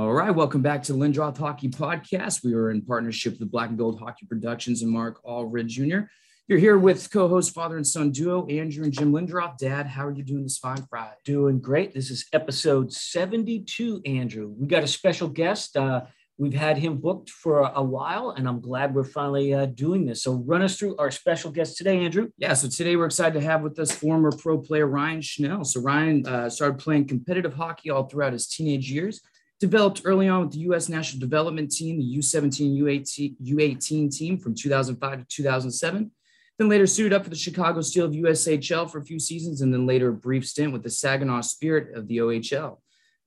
All right, welcome back to Lindroth Hockey Podcast. We are in partnership with Black and Gold Hockey Productions and Mark Allred Jr. You're here with co-host father and son duo Andrew and Jim Lindroth. Dad, how are you doing this fine Friday? Doing great. This is episode 72, Andrew. We got a special guest. Uh, we've had him booked for a, a, while, and I'm glad we're finally uh, doing this. So run us through our special guest today, Andrew. Yeah, so today we're excited to have with us former pro player Ryan Schnell. So Ryan uh, started playing competitive hockey all throughout his teenage years developed early on with the U.S. national development team, the U17, U18, U18 team from 2005 to 2007. Then later suited up for the Chicago Steel of USHL for a few seasons, and then later a brief stint with the Saginaw Spirit of the OHL.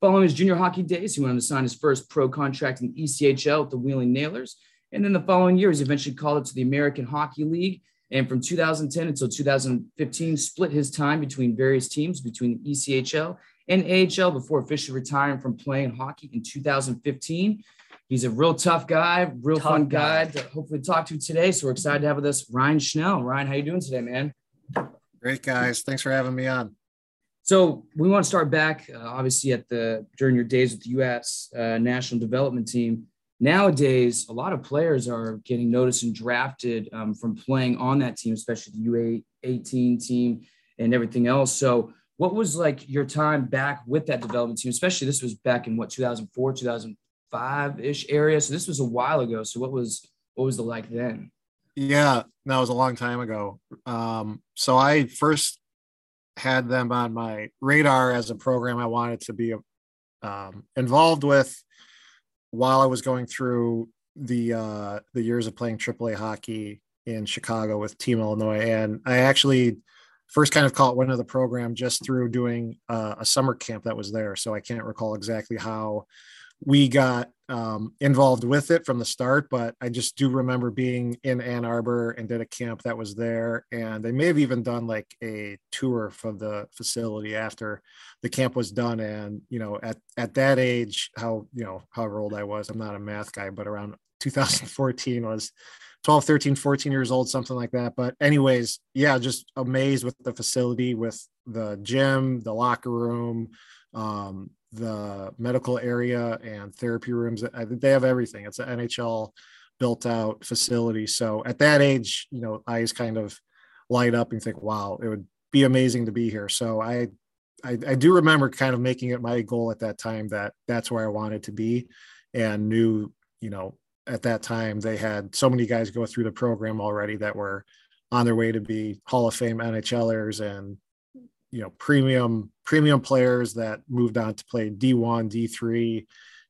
Following his junior hockey days, he went on to sign his first pro contract in ECHL with the Wheeling Nailers. And then the following years, he eventually called it to the American Hockey League. And from 2010 until 2015, split his time between various teams between the ECHL and AHL before officially retiring from playing hockey in 2015. He's a real tough guy, real tough fun guy. guy to hopefully talk to today. So we're excited to have with us Ryan Schnell. Ryan, how you doing today, man? Great, guys. Thanks for having me on. So we want to start back, uh, obviously, at the during your days with the U.S. Uh, national development team. Nowadays, a lot of players are getting noticed and drafted um, from playing on that team, especially the U18 team and everything else. So what was like your time back with that development team? Especially this was back in what 2004 2005 ish area. So this was a while ago. So what was what was the like then? Yeah that was a long time ago. Um, so i first had them on my radar as a program i wanted to be um, involved with while i was going through the uh, the years of playing AAA hockey in chicago with team illinois. And i actually first kind of caught one of the program just through doing uh, a summer camp that was there. So I can't recall exactly how we got um, involved with it from the start, but I just do remember being in Ann Arbor and did a camp that was there. And they may have even done like a tour for the facility after the camp was done. And, you know, at, at that age, how, you know, however old I was, I'm not a math guy, but around 2014 was 12 13 14 years old something like that. But anyways yeah just amazed with the facility with the gym the locker room um, the medical area and therapy rooms. I think they have everything. It's an nhl built out facility. So at that age you know eyes kind of light up and think wow it would be amazing to be here. So i I, I do remember kind of making it my goal at that time that that's where I wanted to be and knew, you know, at that time they had so many guys go through the program already that were on their way to be Hall of Fame NHLers and you know premium premium players that moved on to play D1, D3,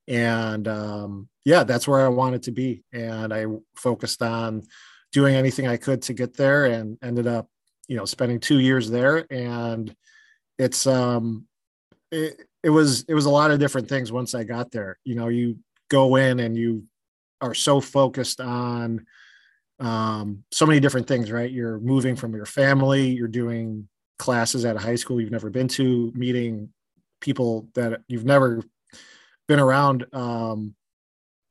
and um, yeah, that's where I wanted to be, and I focused on doing anything I could to get there, and ended up you know spending two years there, and it's um it, it was it was a lot of different things once I got there. You know, you go in and you are so focused on um, so many different things, right? You're moving from your family, you're doing classes at a high school you've never been to, meeting people that you've never been around um,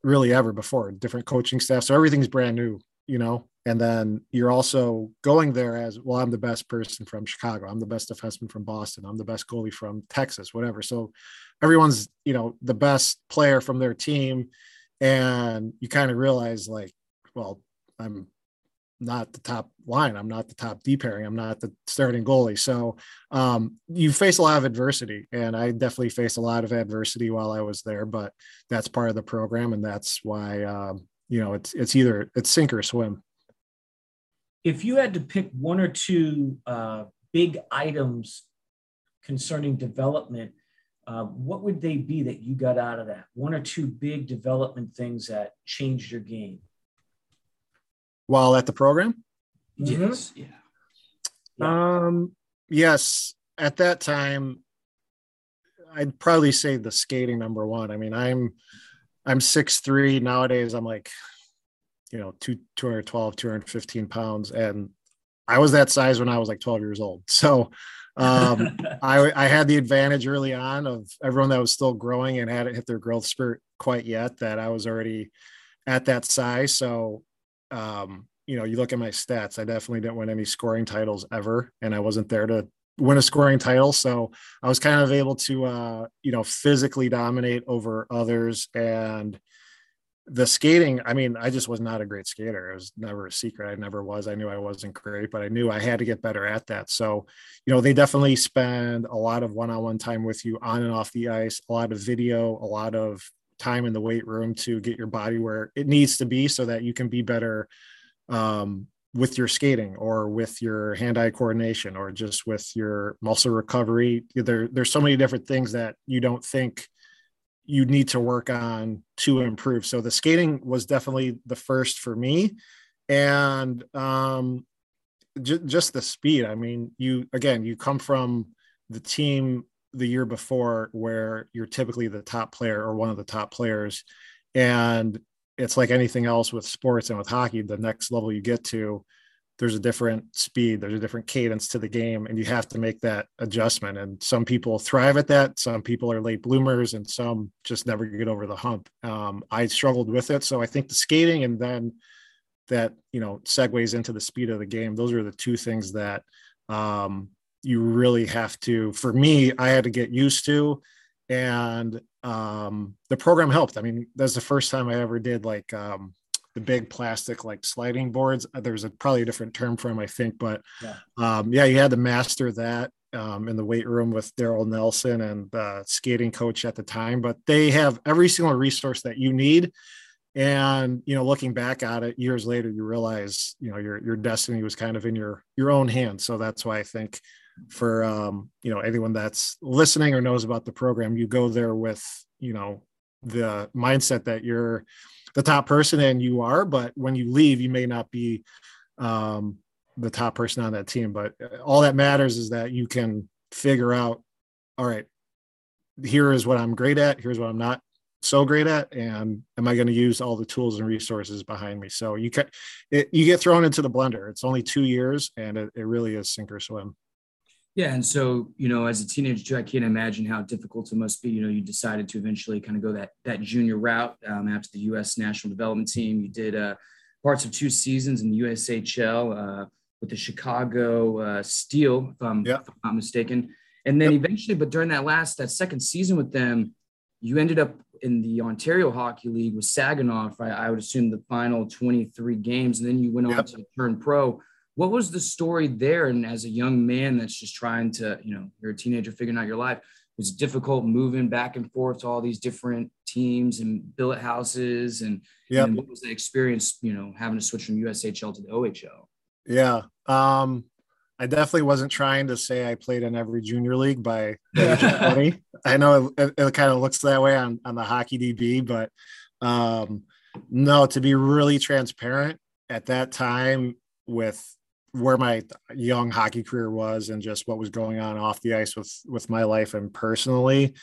really ever before, different coaching staff. So everything's brand new, you know. And then you're also going there as well. I'm the best person from Chicago. I'm the best defenseman from Boston. I'm the best goalie from Texas, whatever. So everyone's, you know, the best player from their team and you kind of realize like well i'm not the top line. I'm not the top d pairing. I'm not the starting goalie. So um, you face a lot of adversity and i definitely faced a lot of adversity while i was there but that's part of the program and that's why um, you know it's it's either it's sink or swim. If you had to pick one or two uh, big items concerning development uh, what would they be that you got out of that? One or two big development things that changed your game? While at the program? Yes. Mm-hmm. Yeah. yeah. Um, yes. At that time, I'd probably say the skating number one. I mean, I'm I'm six three nowadays. I'm like, you know, two 212, 215 pounds. And I was that size when I was like 12 years old. So um, I, I had the advantage early on of everyone that was still growing and hadn't hit their growth spurt quite yet that I was already at that size. So, um, you know, you look at my stats, I definitely didn't win any scoring titles ever. And I wasn't there to win a scoring title. So I was kind of able to, uh, you know, physically dominate over others. And the skating, I mean, I just was not a great skater. It was never a secret. I never was. I knew I wasn't great, but I knew I had to get better at that. So, you know, they definitely spend a lot of one on one time with you on and off the ice, a lot of video, a lot of time in the weight room to get your body where it needs to be so that you can be better um, with your skating or with your hand-eye coordination or just with your muscle recovery there there's so many different things that you don't think you need to work on to improve. So the skating was definitely the first for me. And um j- just the speed. I mean you again you come from the team the year before where you're typically the top player or one of the top players. And it's like anything else with sports and with hockey the next level you get to there's a different speed there's a different cadence to the game and you have to make that adjustment. And some people thrive at that some people are late bloomers and some just never get over the hump. Um, i struggled with it. So i think the skating and then that you know segues into the speed of the game those are the two things that um, you really have to for me i had to get used to. And um, the program helped. I mean, that's the first time I ever did like um, the big plastic like sliding boards. Uh, there's a probably a different term for them, I think, but yeah, um, yeah you had to master that um, in the weight room with Daryl Nelson and the skating coach at the time. But they have every single resource that you need. And you know, looking back at it years later, you realize you know your your destiny was kind of in your your own hands. So that's why I think for um, you know anyone that's listening or knows about the program you go there with you know the mindset that you're the top person and you are but when you leave you may not be um, the top person on that team. But all that matters is that you can figure out all right here is what i'm great at here's what i'm not so great at and am i going to use all the tools and resources behind me? So you can it, you get thrown into the blender. It's only two years and it, it really is sink or swim yeah, and so you know, as a teenager too, I can't imagine how difficult it must be. You know, you decided to eventually kind of go that that junior route um, after the U.S. national development team. You did uh, parts of two seasons in the USHL uh, with the Chicago uh, Steel, if I'm, yeah. if I'm, not mistaken. And then yep. eventually, but during that last that second season with them, you ended up in the Ontario Hockey League with Saginaw. I, I would assume the final 23 games, and then you went on to turn pro what was the story there? And as a young man that's just trying to you know you're a teenager figuring out your life it was difficult moving back and forth to all these different teams and billet houses and, yeah what was the experience you know having to switch from ushl to the ohl yeah um i definitely wasn't trying to say i played in every junior league by age of 20 i know it, it, kind of looks that way on on the hockey db but um no to be really transparent at that time with where my young hockey career was and just what was going on off the ice with with my life and personally.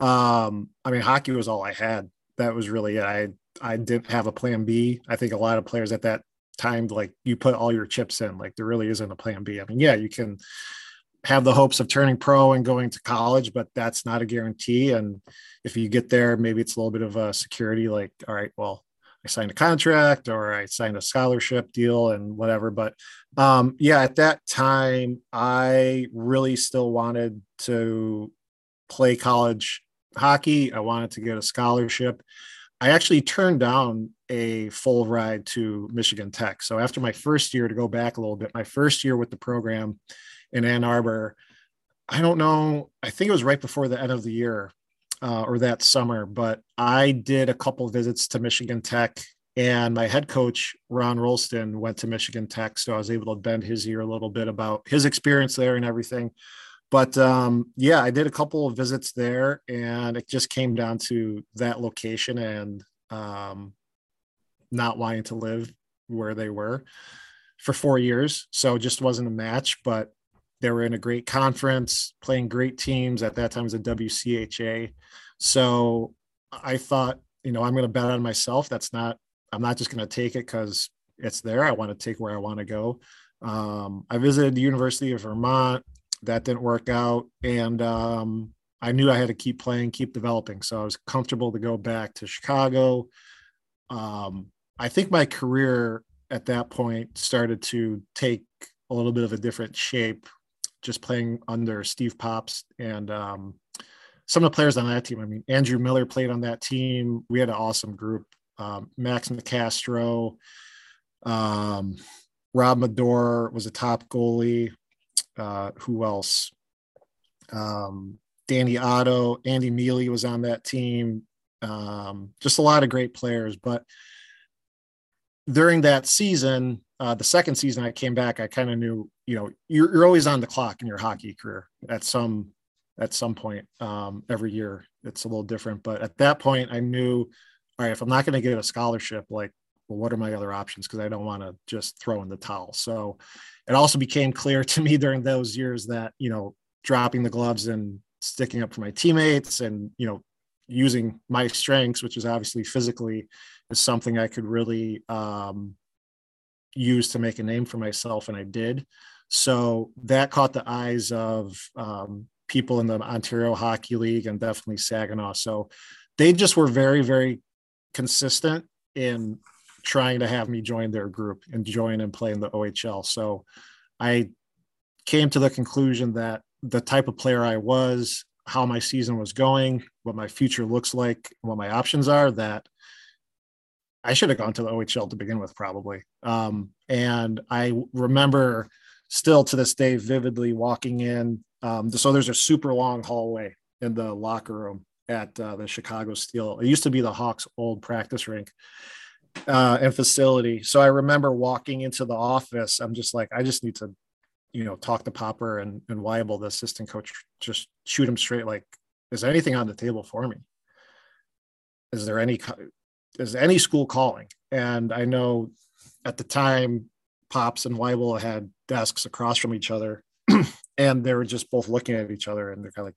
Um i mean hockey was all i had. That was really it. I i didn't have a plan b. I think a lot of players at that time like you put all your chips in like there really isn't a plan b. I mean yeah you can have the hopes of turning pro and going to college but that's not a guarantee. And if you get there maybe it's a little bit of a security like all right well I signed a contract or I signed a scholarship deal and whatever. But um, yeah, at that time, I really still wanted to play college hockey. I wanted to get a scholarship. I actually turned down a full ride to Michigan Tech. So after my first year, to go back a little bit, my first year with the program in Ann Arbor, I don't know, I think it was right before the end of the year uh, or that summer, but I did a couple visits to Michigan Tech, and my head coach Ron Rolston went to Michigan Tech, so I was able to bend his ear a little bit about his experience there and everything. But um, yeah, I did a couple of visits there, and it just came down to that location and um, not wanting to live where they were for four years. So it just wasn't a match. But they were in a great conference, playing great teams. At that time, was a WCHA. So I thought, you know, I'm going to bet on myself. That's not, I'm not just going to take it because it's there. I want to take where I want to go. Um, I visited the University of Vermont. That didn't work out. And um, I knew I had to keep playing, keep developing. So I was comfortable to go back to Chicago. Um, I think my career at that point started to take a little bit of a different shape just playing under Steve Poapst and um, some of the players on that team. I mean, Andrew Miller played on that team. We had an awesome group. Um, Max Nicastro, um, Rob Madore was a top goalie. Uh, who else? Um, Danny Otto, Andy Mealy was on that team. Um, just a lot of great players. But during that season, uh, the second season I came back, I kind of knew, you know, you're, you're always on the clock in your hockey career at some at some point um, every year. It's a little different, but at that point, I knew, all right, if I'm not going to get a scholarship, like, well, what are my other options? Because I don't want to just throw in the towel. So it also became clear to me during those years that you know dropping the gloves and sticking up for my teammates and you know using my strengths which is obviously physically something i could really um, use to make a name for myself and i did. So that caught the eyes of um, people in the ontario hockey league and definitely saginaw. So they just were very very consistent in trying to have me join their group and join and play in the ohl so i came to the conclusion that the type of player I was, how my season was going, what my future looks like, what my options are, that I should have gone to the OHL to begin with, probably. Um, and I remember still to this day vividly walking in. Um, so there's a super long hallway in the locker room at uh, the Chicago Steel. It used to be the Hawks' old practice rink uh, and facility. So I remember walking into the office. I'm just like, I just need to you know, talk to Popper and, and Weibel, the assistant coach, just shoot him straight. Like, is there anything on the table for me? Is there any, is any school calling? And I know at the time, Pops and Weibel had desks across from each other and they were just both looking at each other and they're kind of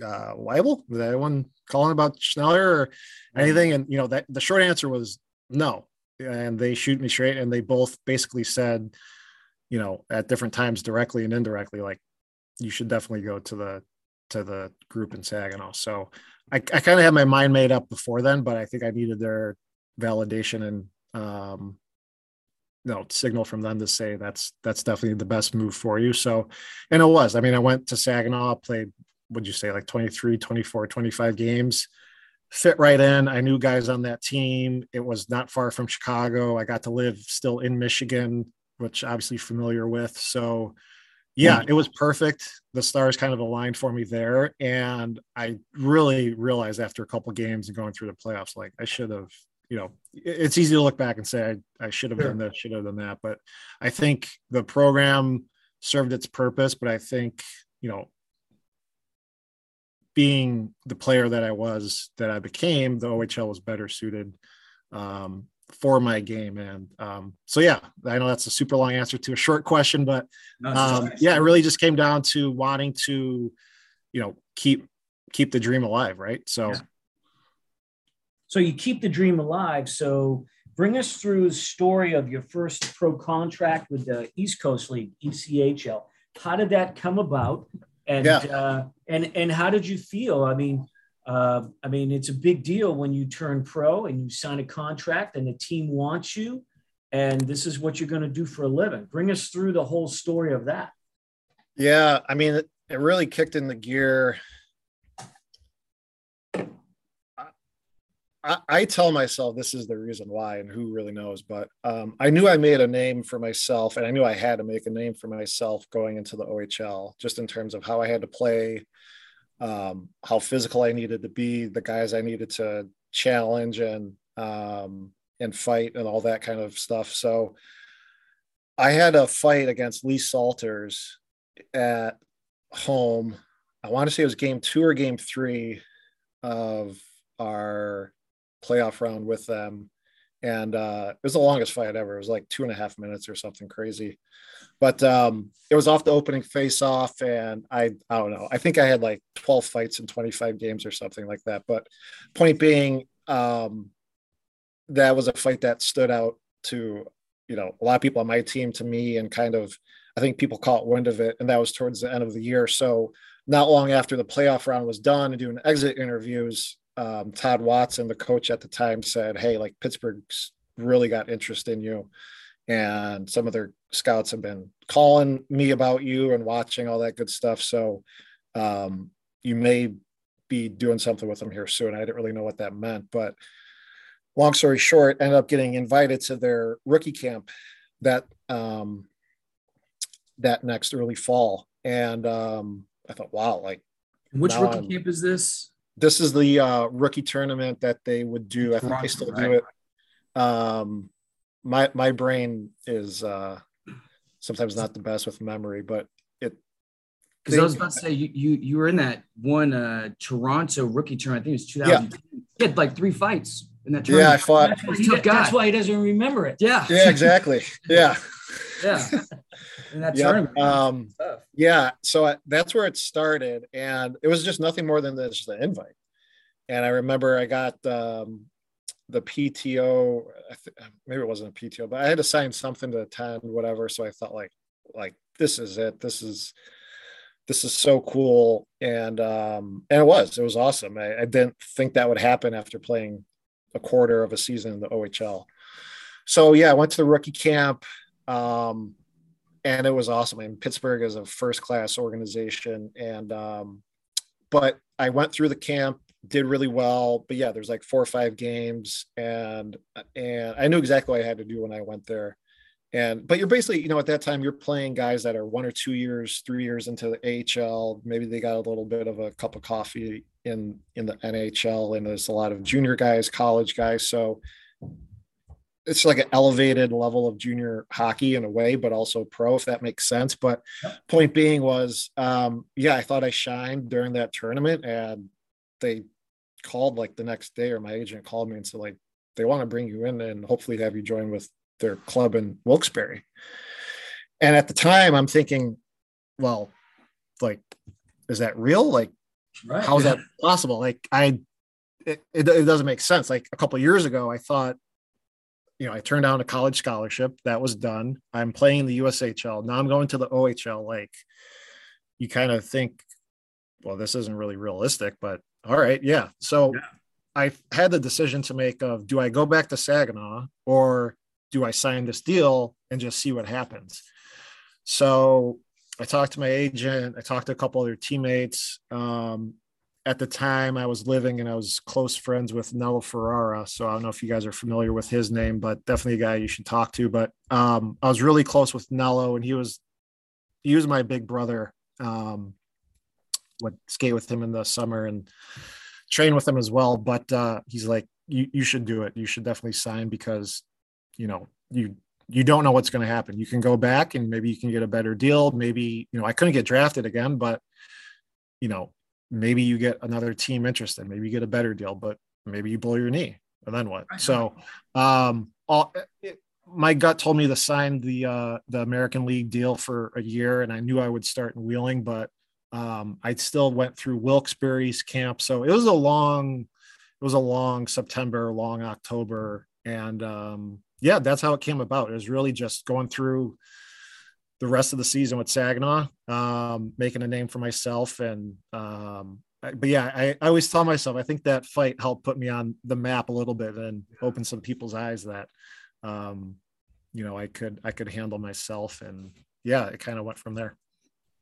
like, uh, Weibel, is anyone calling about Schneller or anything? And, you know, that the short answer was no. And they shoot me straight and they both basically said, you know at different times directly and indirectly like you should definitely go to the to the group in saginaw. So i, I kind of had my mind made up before then but i think i needed their validation and um know signal from them to say that's that's definitely the best move for you. So and it was i mean i went to saginaw played would you say like 23 24 25 games fit right in. I knew guys on that team. It was not far from chicago. I got to live still in michigan which obviously familiar with. So yeah, it was perfect. The stars kind of aligned for me there. And I really realized after a couple games and going through the playoffs, like I should have, you know, it's easy to look back and say I, I should have sure. done this, should have done that. But I think the program served its purpose. But I think, you know, being the player that I was, that I became, the OHL was better suited um, for my game. And um, so, yeah, I know that's a super long answer to a short question, but um, yeah, it really just came down to wanting to, you know, keep keep the dream alive, right? So, yeah. so you keep the dream alive. So, bring us through the story of your first pro contract with the East Coast League, ECHL. How did that come about? And yeah. uh, and and how did you feel? I mean, uh, I mean, it's a big deal when you turn pro and you sign a contract and the team wants you, and this is what you're going to do for a living. Bring us through the whole story of that. Yeah, I mean, it, it really kicked in the gear. I, tell myself this is the reason why, and who really knows. But um, I knew I made a name for myself, and I knew I had to make a name for myself going into the OHL, just in terms of how I had to play um, how physical I needed to be, the guys I needed to challenge and um, and fight and all that kind of stuff. So I had a fight against Lee Salters at home. I want to say it was game two or game three of our playoff round with them. And uh, it was the longest fight ever. It was like two and a half minutes or something crazy. But um, it was off the opening face off, and I I don't know. I think I had like 12 fights in 25 games or something like that. But point being, um, that was a fight that stood out to you know a lot of people on my team to me, and kind of I think people caught wind of it, and that was towards the end of the year. So not long after the playoff round was done and doing exit interviews, um, Todd Watson, the coach at the time, said, "Hey, like Pittsburgh's really got interest in you." and some of their scouts have been calling me about you and watching all that good stuff. So um, you may be doing something with them here soon. I didn't really know what that meant, but long story short, ended up getting invited to their rookie camp that um, that next early fall, and um, I thought, wow, like which rookie I'm, camp is this? This is the uh, rookie tournament that they would do. I think they still do it. Um, my my brain is uh, sometimes not the best with memory, but it. Because I was about to say you, you you were in that one uh, Toronto rookie tournament. I think it was 2000. Yeah. He had like three fights in that tournament. Yeah, I fought. That's why, he, that's why he doesn't remember it. Yeah. Yeah, exactly. Yeah. Yeah. In that yep. tournament. Um, yeah. So I, that's where it started, and it was just nothing more than this, the invite. And I remember I got um, the PTO. maybe it wasn't a PTO, but I had to sign something to attend, whatever. So I thought like, like this is it. This is this is so cool and um and it was it was awesome I, I, didn't think that would happen after playing a quarter of a season in the ohl so yeah i went to the rookie camp um and it was awesome I mean, pittsburgh is a first class organization and um but i went through the camp did really well. But yeah, there's like four or five games, and and I knew exactly what I had to do when I went there. And but you're basically, you know, at that time you're playing guys that are one or two years, three years into the AHL. Maybe they got a little bit of a cup of coffee in in the NHL, and there's a lot of junior guys, college guys. So it's like an elevated level of junior hockey in a way, but also pro, if that makes sense. But point being was, um, yeah, I thought I shined during that tournament, and they called like the next day or my agent called me and said like they want to bring you in and hopefully have you join with their club in Wilkes-Barre. And at the time I'm thinking, well, like, is that real? Like, right. how is that possible? Like I, it, it, it doesn't make sense. Like a couple years ago, I thought, you know, I turned down a college scholarship that was done. I'm playing the USHL. Now I'm going to the OHL. Like you kind of think, well, this isn't really realistic, but all right. Yeah. So yeah. I had the decision to make of do I go back to Saginaw or do I sign this deal and just see what happens? So I talked to my agent. I talked to a couple other teammates. Um, at the time, I was living and I was close friends with Nello Ferrara. So I don't know if you guys are familiar with his name, but definitely a guy you should talk to. But um, I was really close with Nello, and he was he was my big brother. Um, would skate with him in the summer and train with him as well. But uh, he's like, you you should do it. You should definitely sign because you know you you don't know what's going to happen. You can go back and maybe you can get a better deal. Maybe you know I couldn't get drafted again, but you know maybe you get another team interested. Maybe you get a better deal, but maybe you blow your knee and then what? So um, all, it, my gut told me to sign the uh, the American League deal for a year, and I knew I would start in Wheeling, but um, I still went through Wilkes-Barre's camp, so it was a long, it was a long September, long October, and um, yeah, that's how it came about. It was really just going through the rest of the season with Saginaw, um, making a name for myself, and um, but yeah, I, I always tell myself I think that fight helped put me on the map a little bit and open some people's eyes that um, you know I could I could handle myself, and yeah, it kind of went from there.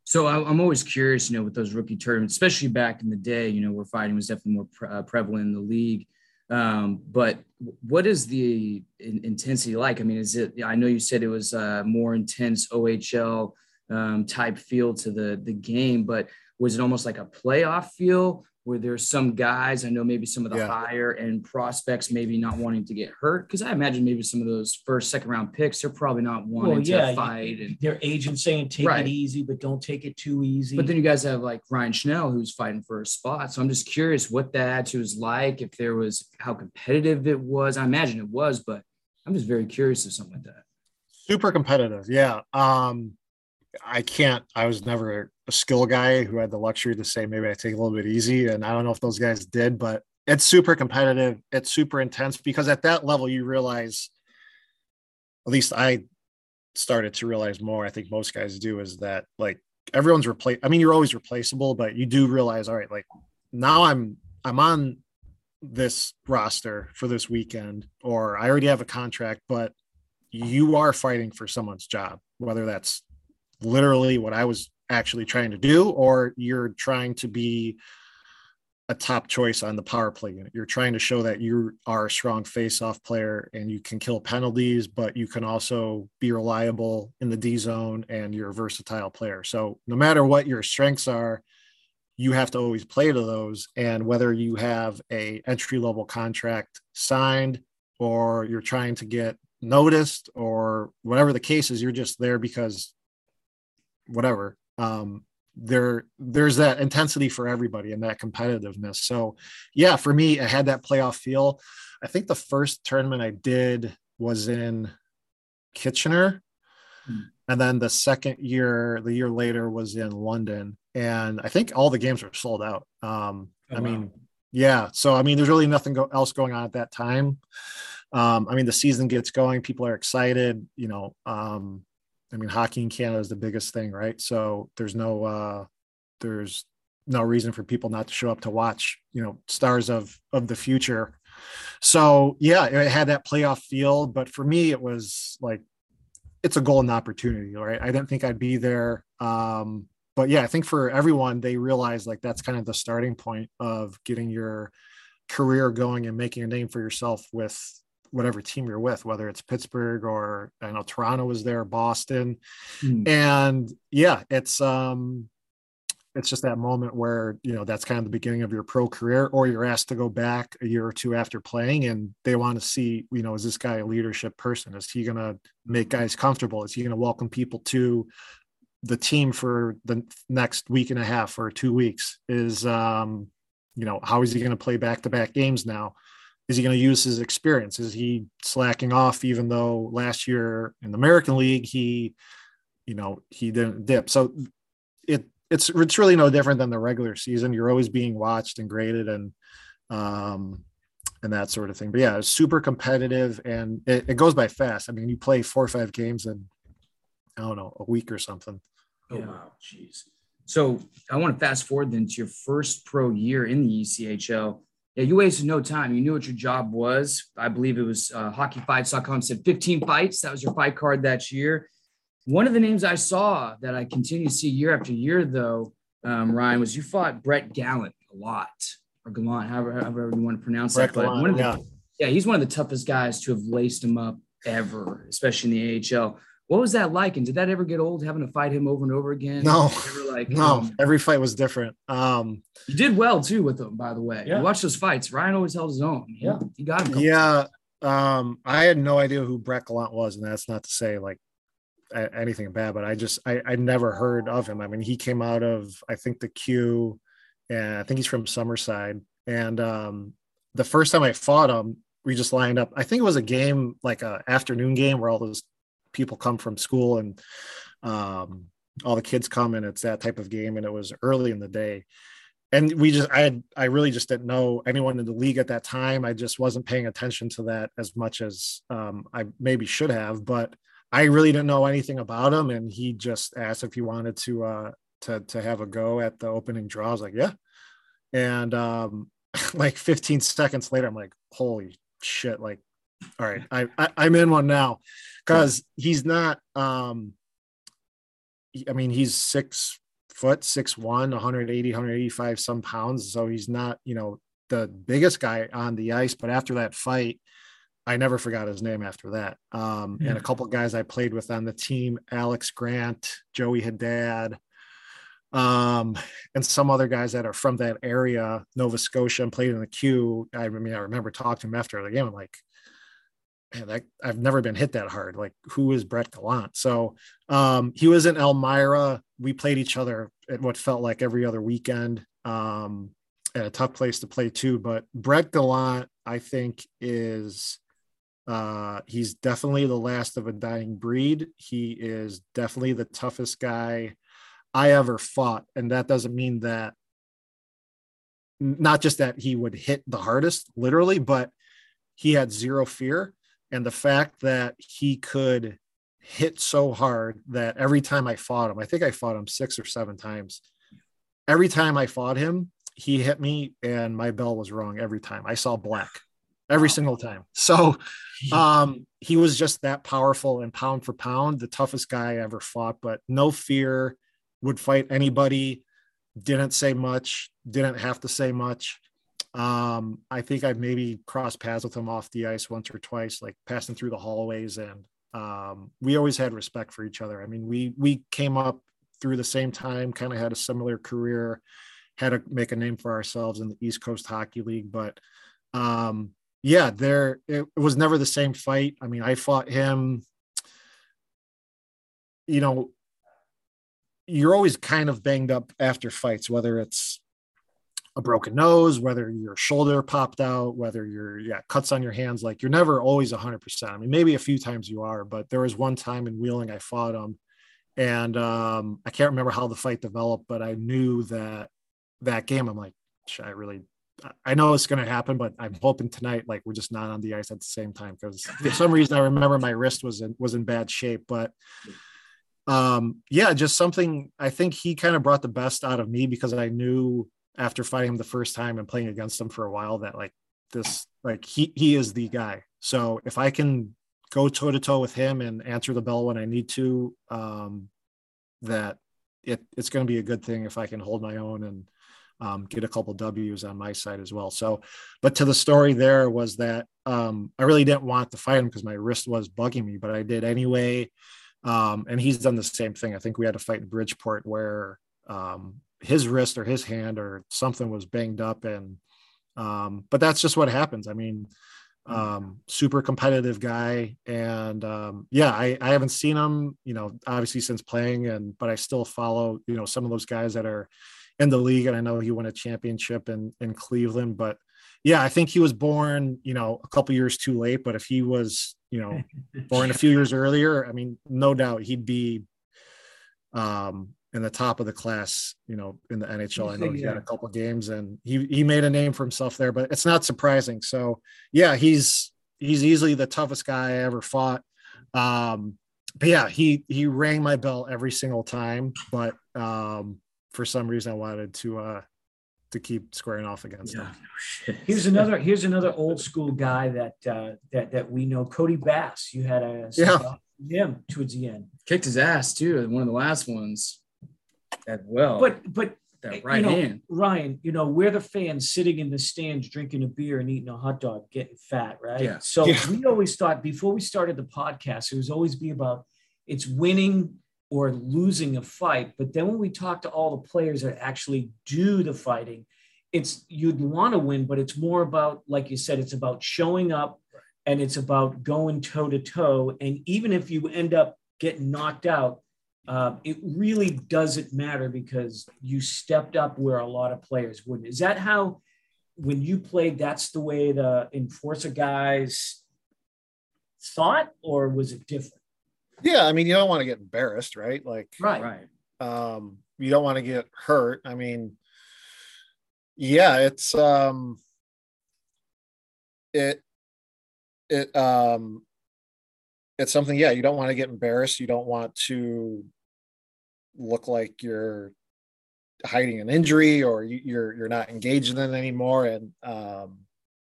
So I, am always curious, you know, with those rookie tournaments, especially back in the day, you know, where fighting was definitely more pre- uh, prevalent in the league. Um, but what is the in- intensity like? I mean, is it? I know you said it was uh, more intense OHL um, type feel to the the game, but was it almost like a playoff feel? Where there's some guys I know maybe some of the yeah. higher end prospects maybe not wanting to get hurt because I imagine maybe some of those first second round picks they're probably not wanting well, yeah, to fight and their agent saying take right. it easy but don't take it too easy. But then you guys have like Ryan Schnell who's fighting for a spot. So I'm just curious what that attitude was like, if there was how competitive it was. I imagine it was, but I'm just very curious of something like that. Super competitive, yeah. Um, I can't. I was never a skill guy who had the luxury to say maybe I take a little bit easy, and I don't know if those guys did, but it's super competitive. It's super intense because at that level you realize, at least I started to realize more. I think most guys do is that like everyone's replace. I mean, you're always replaceable, but you do realize, all right, like now I'm I'm on this roster for this weekend, or I already have a contract, but you are fighting for someone's job, whether that's literally what I was actually trying to do, or you're trying to be a top choice on the power play unit. You're trying to show that you are a strong face-off player and you can kill penalties, but you can also be reliable in the D zone and you're a versatile player. So no matter what your strengths are, you have to always play to those. And whether you have a entry level contract signed or you're trying to get noticed or whatever the case is, you're just there because whatever. Um, there there's that intensity for everybody and that competitiveness. So yeah, for me, I had that playoff feel. I think the first tournament I did was in Kitchener. Hmm. And then the second year, the year later was in London. And I think all the games were sold out. Um, oh, I wow. mean, yeah. So, I mean, there's really nothing go- else going on at that time. Um, I mean, the season gets going, people are excited, you know, um, I mean, hockey in Canada is the biggest thing, right? So there's no uh, there's no reason for people not to show up to watch, you know, stars of of the future. So yeah, it had that playoff feel, but for me, it was like it's a golden opportunity, right? I didn't think I'd be there. Um, but yeah, I think for everyone, they realize like that's kind of the starting point of getting your career going and making a name for yourself with whatever team you're with, whether it's Pittsburgh or I know Toronto was there, Boston. Mm. And yeah, it's um it's just that moment where you know that's kind of the beginning of your pro career or you're asked to go back a year or two after playing and they want to see you know is this guy a leadership person is he going to make guys comfortable is he going to welcome people to the team for the next week and a half or two weeks is um you know how is he going to play back to back games now is he going to use his experience? Is he slacking off even though last year in the American League he, you know, he didn't dip. So it it's it's really no different than the regular season. You're always being watched and graded and um and that sort of thing. But yeah, it's super competitive and it, it goes by fast. I mean, you play four or five games in I don't know, a week or something. Oh yeah. wow, jeez. So I want to fast forward then to your first pro year in the ECHL yeah, you wasted no time. You knew what your job was. I believe it was uh, hockeyfights.com said 15 fights. That was your fight card that year. One of the names I saw that I continue to see year after year, though, um, Ryan, was you fought Brett Gallant a lot, or Gallant, however, however you want to pronounce Brett that. But Gallant, one of the, yeah. yeah, he's one of the toughest guys to have laced him up ever, especially in the AHL. What was that like? And did that ever get old having to fight him over and over again? No, like no. Um, every fight was different. Um, you did well too with him, by the way. Yeah. You watch those fights. Ryan always held his own. Yeah, he got him. Yeah. Um, I had no idea who Brett Gallant was, and that's not to say like anything bad, but I just I I never heard of him. I mean, he came out of I think the Q, and I think he's from Summerside. And um, the first time I fought him, we just lined up. I think it was a game like a afternoon game where all those people come from school and um, all the kids come and it's that type of game and it was early in the day. And we just i had i really just didn't know anyone in the league at that time. I just wasn't paying attention to that as much as um, i maybe should have but i really didn't know anything about him. And he just asked if he wanted to uh to to have a go at the opening draw. I was like yeah. And um like 15 seconds later i'm like holy shit like all right i, I am in one now because he's not um i mean he's six foot six one 180 185 some pounds so he's not you know the biggest guy on the ice but after that fight i never forgot his name after that um yeah. and a couple guys i played with on the team alex grant joey haddad um, and some other guys that are from that area, Nova Scotia, and played in the Q. I mean, I remember talking to him after the game. I'm like, man, that, I've never been hit that hard. Like, who is Brett Gallant? So um, he was in Elmira. We played each other at what felt like every other weekend. Um, at a tough place to play too. But Brett Gallant, I think, is uh, he's definitely the last of a dying breed. He is definitely the toughest guy I ever fought, and that doesn't mean that not just that he would hit the hardest, literally, but he had zero fear and the fact that he could hit so hard that every time I fought him, I think I fought him six or seven times. Every time I fought him, he hit me and my bell was wrong every time. I saw black every single time. So um, he was just that powerful and pound for pound, the toughest guy I ever fought, but no fear, would fight anybody, didn't say much, didn't have to say much. Um, I think I've maybe crossed paths with him off the ice once or twice, like passing through the hallways, and um, we always had respect for each other. I mean, we we came up through the same time, kind of had a similar career, had to make a name for ourselves in the East Coast Hockey League, but um, yeah, there it was never the same fight. I mean, I fought him. You know, you're always kind of banged up after fights, whether it's a broken nose, whether your shoulder popped out, whether you're yeah cuts on your hands. Like you're never always 100. percent I mean, maybe a few times you are, but there was one time in Wheeling I fought him, and um, I can't remember how the fight developed, but I knew that that game. I'm like, I really. I know it's going to happen, but I'm hoping tonight, like we're just not on the ice at the same time because for some reason I remember my wrist was in was in bad shape. But um, yeah, just something I think he kind of brought the best out of me because I knew after fighting him the first time and playing against him for a while that like this like he he is the guy. So if I can go toe to toe with him and answer the bell when I need to, um, that it, it's going to be a good thing if I can hold my own and um, get a couple W's on my side as well. So, but to the story there was that um, I really didn't want to fight him because my wrist was bugging me, but I did anyway. Um, and he's done the same thing. I think we had a fight in Bridgeport where um, his wrist or his hand or something was banged up, and um, but that's just what happens. I mean, um, super competitive guy, and um, yeah, I, I haven't seen him, you know, obviously since playing, and but I still follow, you know, some of those guys that are in the league, and I know he won a championship in in Cleveland, but yeah, I think he was born, you know, a couple years too late. But if he was, you know, born a few years earlier, I mean, no doubt he'd be um, in the top of the class, you know, in the NHL. I know he had a couple games and he he made a name for himself there, but it's not surprising. So yeah, he's he's easily the toughest guy I ever fought. Um, but yeah, he he rang my bell every single time. But um, for some reason, I wanted to uh, to keep squaring off against yeah. him. here's another here's another old school guy that uh, that that we know, Cody Bass. You had a yeah. him towards the end. Kicked his ass too. One of the last ones. That well. But but that eh, right you know, hand. Ryan, you know, we're the fans sitting in the stands drinking a beer and eating a hot dog, getting fat, right? Yeah. So yeah. we always thought before we started the podcast, it was always be about it's winning or losing a fight. But then when we talk to all the players that actually do the fighting, it's you'd want to win, but it's more about, like you said, it's about showing up and it's about going toe to toe. And even if you end up getting knocked out, uh, it really doesn't matter because you stepped up where a lot of players wouldn't. Is that how, when you played, that's the way the enforcer guys thought, or was it different? Yeah, I mean, you don't want to get embarrassed, right? Like, right, Right. um, you don't want to get hurt. I mean, yeah, it's um, it it um, it's something. Yeah, you don't want to get embarrassed. You don't want to look like you're hiding an injury or you, you're you're not engaged in it anymore. And um,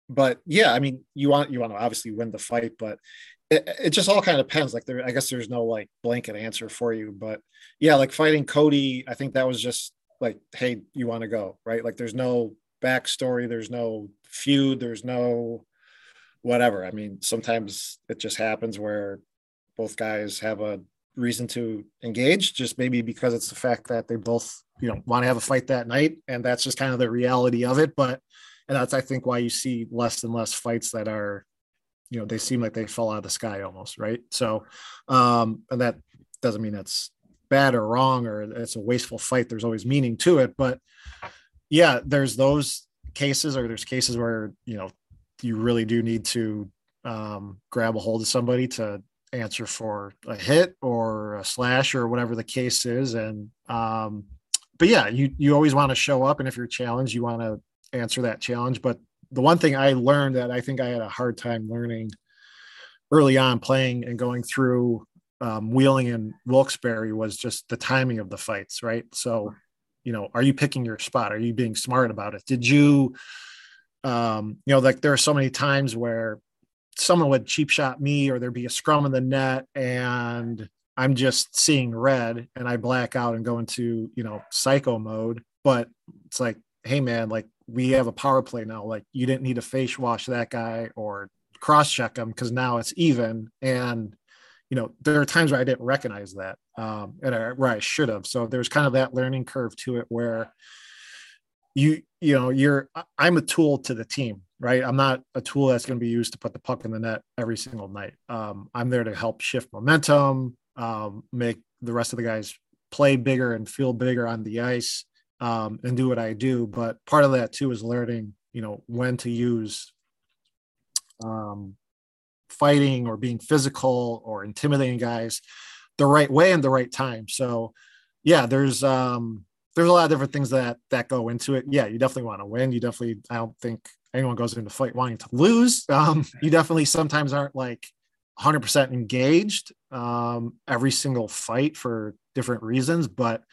but yeah, I mean, you want you want to obviously win the fight, but it, it just all kind of depends. Like there, I guess there's no like blanket answer for you, but yeah, like fighting Cody, I think that was just like, hey, you want to go, right? Like there's no backstory, there's no feud, there's no whatever. I mean, sometimes it just happens where both guys have a reason to engage, just maybe because it's the fact that they both, you know, want to have a fight that night. And that's just kind of the reality of it. But and that's I think why you see less and less fights that are you know they seem like they fell out of the sky almost right so um and that doesn't mean it's bad or wrong or it's a wasteful fight there's always meaning to it but yeah there's those cases or there's cases where you know you really do need to um, grab a hold of somebody to answer for a hit or a slash or whatever the case is and um but yeah you you always want to show up and if you're challenged you want to answer that challenge but the one thing I learned that I think I had a hard time learning early on playing and going through um, Wheeling and Wilkes-Barre was just the timing of the fights, right? So, you know, are you picking your spot? Are you being smart about it? Did you um, you know, like there are so many times where someone would cheap shot me or there'd be a scrum in the net and I'm just seeing red and I black out and go into, you know, psycho mode. But it's like, hey man, like we have a power play now. Like you didn't need to face wash that guy or cross check him because now it's even. And you know, there are times where I didn't recognize that, um, and I, where I should have. So there's kind of that learning curve to it where you, you know, you're, I'm a tool to the team, right? I'm not a tool that's going to be used to put the puck in the net every single night. Um, I'm there to help shift momentum, um, make the rest of the guys play bigger and feel bigger on the ice, um, and do what I do. But part of that too is learning, you know, when to use um, fighting or being physical or intimidating guys the right way and the right time. So yeah, there's um there's a lot of different things that that go into it. Yeah, you definitely want to win. You definitely I don't think anyone goes into fight wanting to lose. Um you definitely sometimes aren't like 100% engaged um every single fight for different reasons, but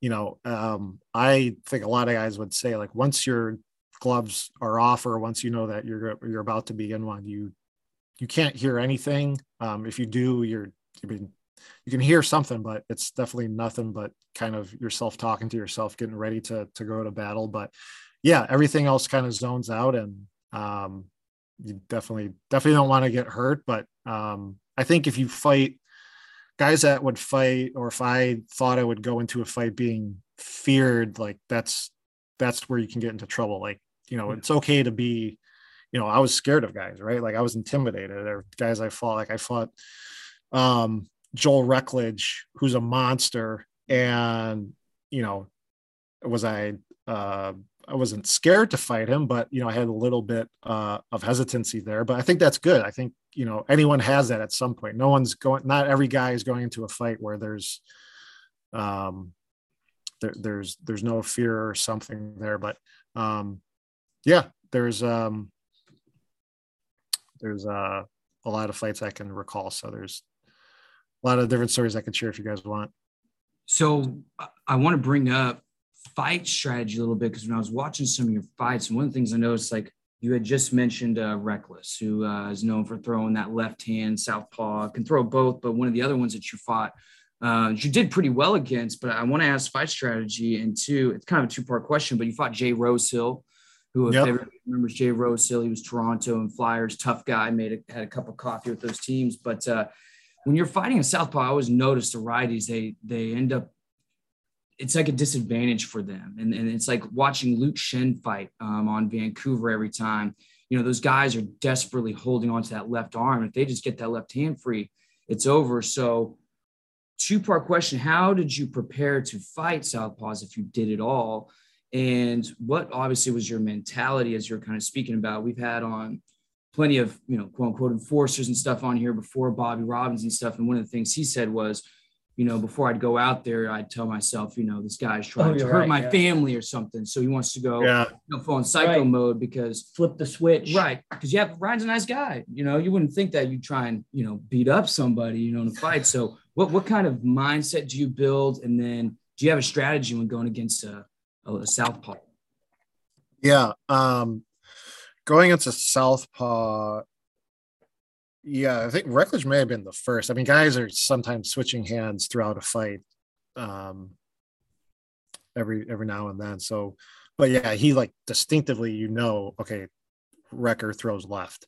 you know, um I think a lot of guys would say like once your gloves are off or once you know that you're you're about to be in one, you you can't hear anything. Um, if you do, you're I mean, you can hear something, but it's definitely nothing but kind of yourself talking to yourself, getting ready to to go to battle. But yeah, everything else kind of zones out, and um, you definitely definitely don't want to get hurt. But um, I think if you fight guys that would fight, or if I thought I would go into a fight being feared, like that's that's where you can get into trouble. Like you know, it's okay to be you know, I was scared of guys, right? Like I was intimidated. Or guys I fought, like I fought um, Joel Rechlicz, who's a monster, and you know, was I uh, I wasn't scared to fight him, but you know, I had a little bit uh, of hesitancy there. But I think that's good. I think you know anyone has that at some point. No one's going. Not every guy is going into a fight where there's um there, there's there's no fear or something there. But um yeah, there's um there's uh, a lot of fights I can recall. So there's a lot of different stories I can share if you guys want. So I want to bring up fight strategy a little bit because when I was watching some of your fights, and one of the things I noticed, like you had just mentioned uh, Reckless, who uh, is known for throwing that left hand southpaw, can throw both, but one of the other ones that you fought, uh, you did pretty well against. But I want to ask fight strategy, and two, it's kind of a two part question, but you fought Jay Rosehill, who, if yep. everybody remembers Jay Rosehill, he was Toronto and Flyers, tough guy, made a, had a cup of coffee with those teams. But uh, when you're fighting a southpaw, I always notice the righties, they they end up, it's like a disadvantage for them. And, and it's like watching Luke Schenn fight um, on Vancouver every time. You know, those guys are desperately holding on to that left arm. If they just get that left hand free, it's over. So, two part question How did you prepare to fight southpaws if you did it all? and what obviously was your mentality as you're kind of speaking about we've had on plenty of you know quote unquote enforcers and stuff on here before bobby robins and stuff and one of the things he said was you know before i'd go out there i'd tell myself you know this guy's trying oh, to hurt right, my yeah. family or something so he wants to go yeah. you know, full on psycho right. mode because flip the switch right because yeah ryan's a nice guy you know you wouldn't think that you'd try and you know beat up somebody you know in a fight so what what kind of mindset do you build and then do you have a strategy when going against a a southpaw. Yeah, um, going into southpaw. Yeah, I think Rechlicz may have been the first. I mean, guys are sometimes switching hands throughout a fight, um, every every now and then. So, but yeah, he like distinctively, you know, okay, Wrecker throws left.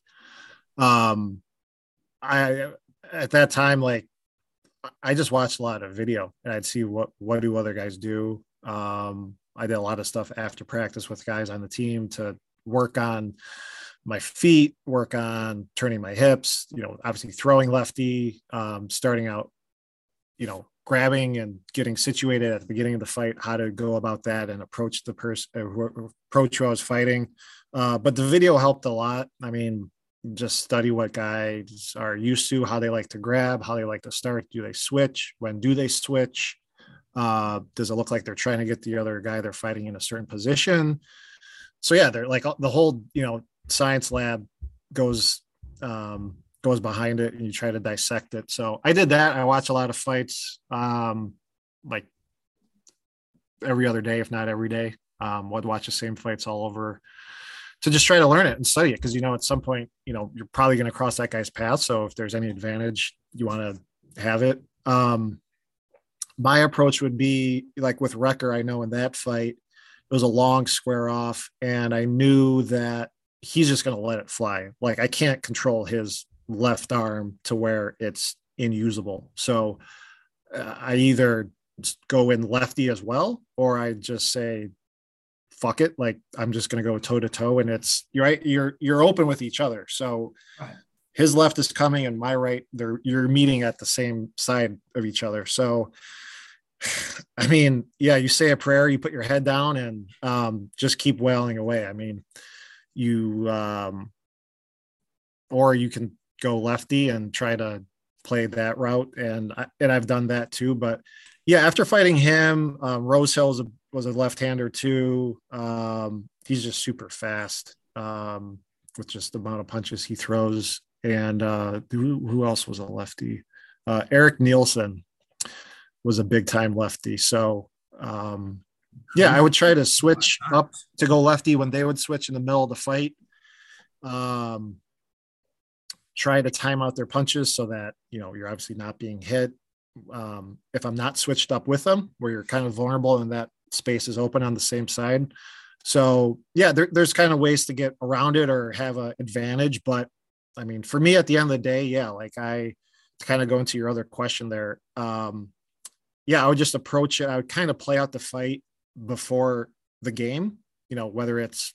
Um, I at that time like I just watched a lot of video and I'd see what what do other guys do. Um, I did a lot of stuff after practice with guys on the team to work on my feet, work on turning my hips, you know, obviously throwing lefty, um, starting out, you know, grabbing and getting situated at the beginning of the fight, how to go about that and approach the person, uh, approach who I was fighting. Uh, but the video helped a lot. I mean, just study what guys are used to, how they like to grab, how they like to start. Do they switch? When do they switch? Uh, does it look like they're trying to get the other guy they're fighting in a certain position? So yeah, they're like the whole you know science lab goes um, goes behind it, and you try to dissect it. So I did that. I watch a lot of fights, um, like every other day, if not every day. Um, would watch the same fights all over to just try to learn it and study it because you know at some point you know you're probably going to cross that guy's path so if there's any advantage you want to have it um my approach would be like with Wrecker, I know in that fight it was a long square off and I knew that he's just going to let it fly. Like I can't control his left arm to where it's inusable. So uh, I either go in lefty as well or I just say fuck it like i'm just going to go toe to toe and it's you're right you're you're open with each other. So his left is coming and my right they're you're meeting at the same side of each other. So i mean yeah you say a prayer you put your head down and um, just keep wailing away i mean you um or you can go lefty and try to play that route and I, and I've done that too but yeah after fighting him um, Rosehill a was a left-hander too. Um, he's just super fast um, with just the amount of punches he throws. And uh, who, who else was a lefty? Uh, Eric Neilson was a big time lefty. So um, yeah, I would try to switch up to go lefty when they would switch in the middle of the fight. Um, try to time out their punches so that you know you're obviously not being hit. Um, if I'm not switched up with them, where you're kind of vulnerable and that space is open on the same side. So yeah, there, there's kind of ways to get around it or have an advantage. But I mean, for me at the end of the day, yeah, like I kind of go into your other question there. Um, yeah, I would just approach it. I would kind of play out the fight before the game, you know, whether it's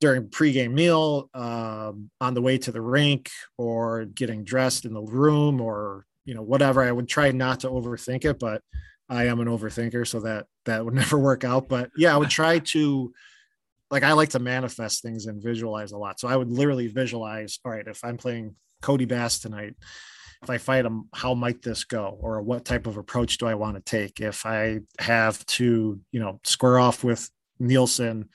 during pregame meal, um, on the way to the rink, or getting dressed in the room, or you know, whatever. I would try not to overthink it, but I am an overthinker, so that that would never work out. But yeah, I would try to like I like to manifest things and visualize a lot. So I would literally visualize, all right, if I'm playing Cody Bass tonight, if I fight him, how might this go? Or what type of approach do I want to take? If I have to, you know, square off with Neilson,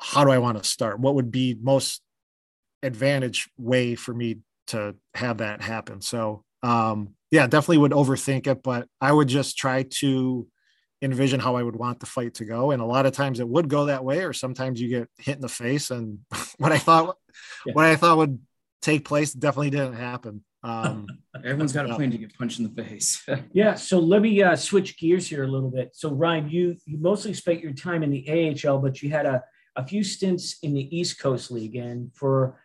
how do I want to start? What would be most advantage way for me to have that happen? So um yeah, definitely would overthink it, but I would just try to envision how I would want the fight to go. And a lot of times it would go that way, or sometimes you get hit in the face. And what I thought, yeah. what I thought would take place definitely didn't happen. Um, Everyone's got a plan to get punched in the face. yeah. So let me uh, switch gears here a little bit. So Ryan, you you mostly spent your time in the AHL, but you had a a few stints in the East Coast League, and for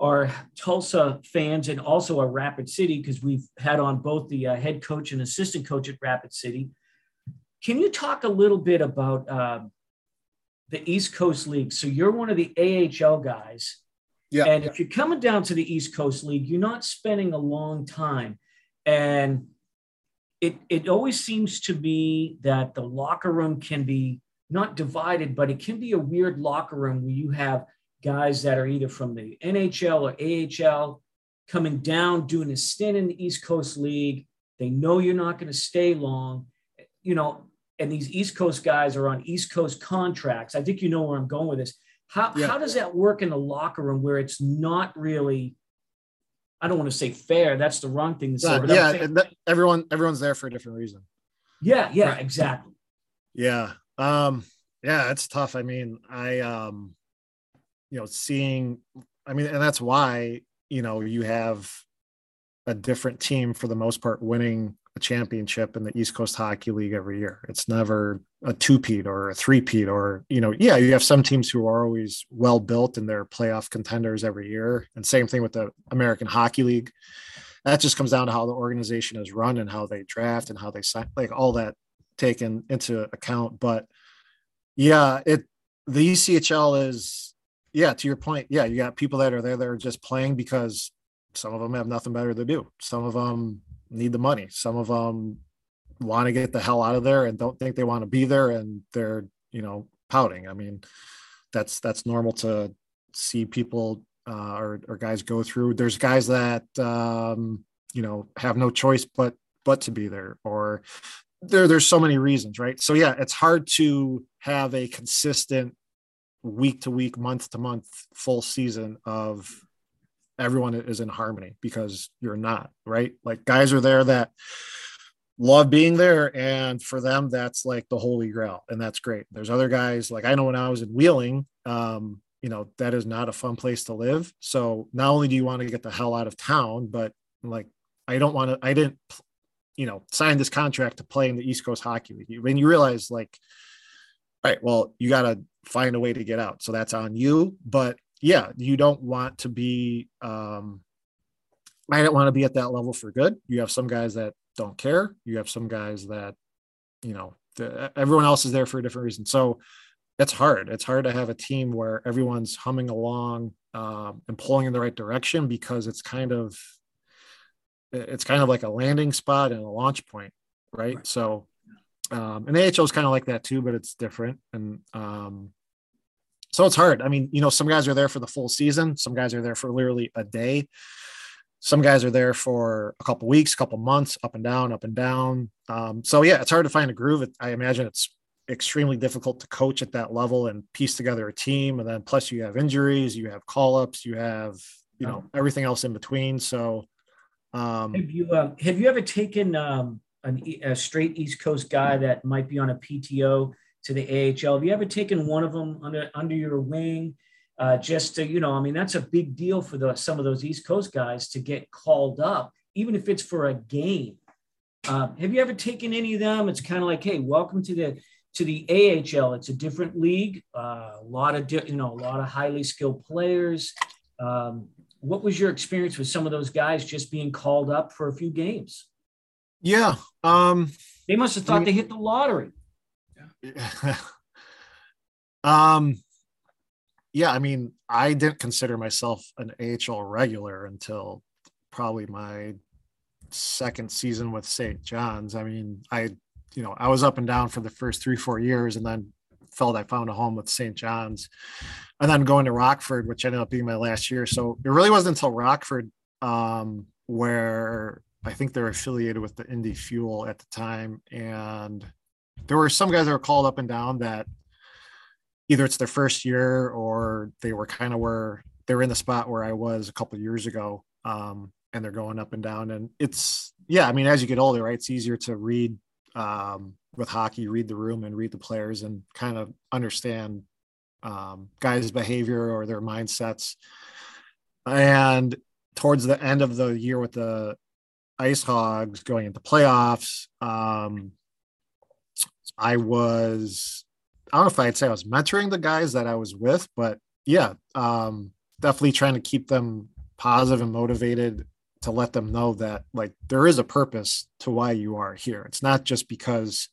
our Tulsa fans and also our Rapid City, because we've had on both the uh, head coach and assistant coach at Rapid City. Can you talk a little bit about uh, the East Coast League? So you're one of the AHL guys. Yeah. And if you're coming down to the East Coast League, you're not spending a long time. And it, it always seems to be that the locker room can be not divided, but it can be a weird locker room where you have – guys that are either from the NHL or AHL coming down, doing a stint in the East Coast League. They know you're not going to stay long, you know, and these East Coast guys are on East Coast contracts. I think you know where I'm going with this. How, yeah. how does that work in the locker room where it's not really, I don't want to say fair. That's the wrong thing to say. Yeah, yeah everyone everyone's there for a different reason. Yeah, yeah, right. exactly. Yeah. Um, yeah, it's tough. I mean, I um you know, seeing, I mean, and that's why, you know, you have a different team for the most part winning championship in the East Coast Hockey League every year. It's never a two-peat or a three-peat or, you know, yeah, you have some teams who are always well built and they're playoff contenders every year. And same thing with the American Hockey League. That just comes down to how the organization is run and how they draft and how they sign, like all that taken into account. But yeah, it the ECHL is yeah, to your point, yeah, you got people that are there that are just playing because some of them have nothing better to do. Some of them need the money. Some of them want to get the hell out of there and don't think they want to be there and they're, you know, pouting. I mean, that's that's normal to see people uh, or, or guys go through. There's guys that um, you know have no choice but but to be there, or there there's so many reasons, right? So yeah, it's hard to have a consistent week to week, month to month, full season of everyone is in harmony because you're not, right? Like guys are there that love being there. And for them, that's like the holy grail. And that's great. There's other guys like I know when I was in Wheeling, um, you know that is not a fun place to live so not only do you want to get the hell out of town but like i don't want to i didn't you know sign this contract to play in the east coast hockey league when you realize like all right well you got to find a way to get out so that's on you but yeah you don't want to be um i don't want to be at that level for good you have some guys that don't care you have some guys that you know the, everyone else is there for a different reason so it's hard. It's hard to have a team where everyone's humming along um, and pulling in the right direction because it's kind of it's kind of like a landing spot and a launch point, right? right. So, um, and AHL is kind of like that too, but it's different. And um, so it's hard. I mean, you know, some guys are there for the full season. Some guys are there for literally a day. Some guys are there for a couple weeks, a couple months, up and down, up and down. Um, so yeah, it's hard to find a groove. I imagine it's extremely difficult to coach at that level and piece together a team. And then plus you have injuries, you have call ups, you have you know everything else in between. So um, have you uh, have you ever taken um, an, a straight East Coast guy that might be on a PTO to the AHL? Have you ever taken one of them under under your wing? Uh, just to, you know, I mean, that's a big deal for the, some of those East Coast guys to get called up, even if it's for a game. Uh, have you ever taken any of them? It's kind of like, hey, welcome to the to the AHL. It's a different league, uh, a lot of you know a lot of highly skilled players. Um, what was your experience with some of those guys just being called up for a few games? Yeah, um, they must have thought I mean, they hit the lottery. Yeah. um, yeah. I mean, I didn't consider myself an AHL regular until probably my second season with St. John's. I mean, I you know, I was up and down for the first three, four years and then felt I found a home with St. John's and then going to Rockford, which ended up being my last year. So it really wasn't until Rockford um, where I think they're affiliated with the Indy Fuel at the time. And there were some guys that were called up and down that either it's their first year or they were kind of where they're in the spot where I was a couple years ago. Um, and they're going up and down. And it's, yeah, I mean, as you get older, right, it's easier to read um, with hockey, read the room and read the players and kind of understand um, guys' behavior or their mindsets. And towards the end of the year with the Ice Hogs going into playoffs, um, I was, I don't know if I'd say I was mentoring the guys that I was with, but yeah, um, definitely trying to keep them positive and motivated to let them know that like there is a purpose to why you are here. It's not just because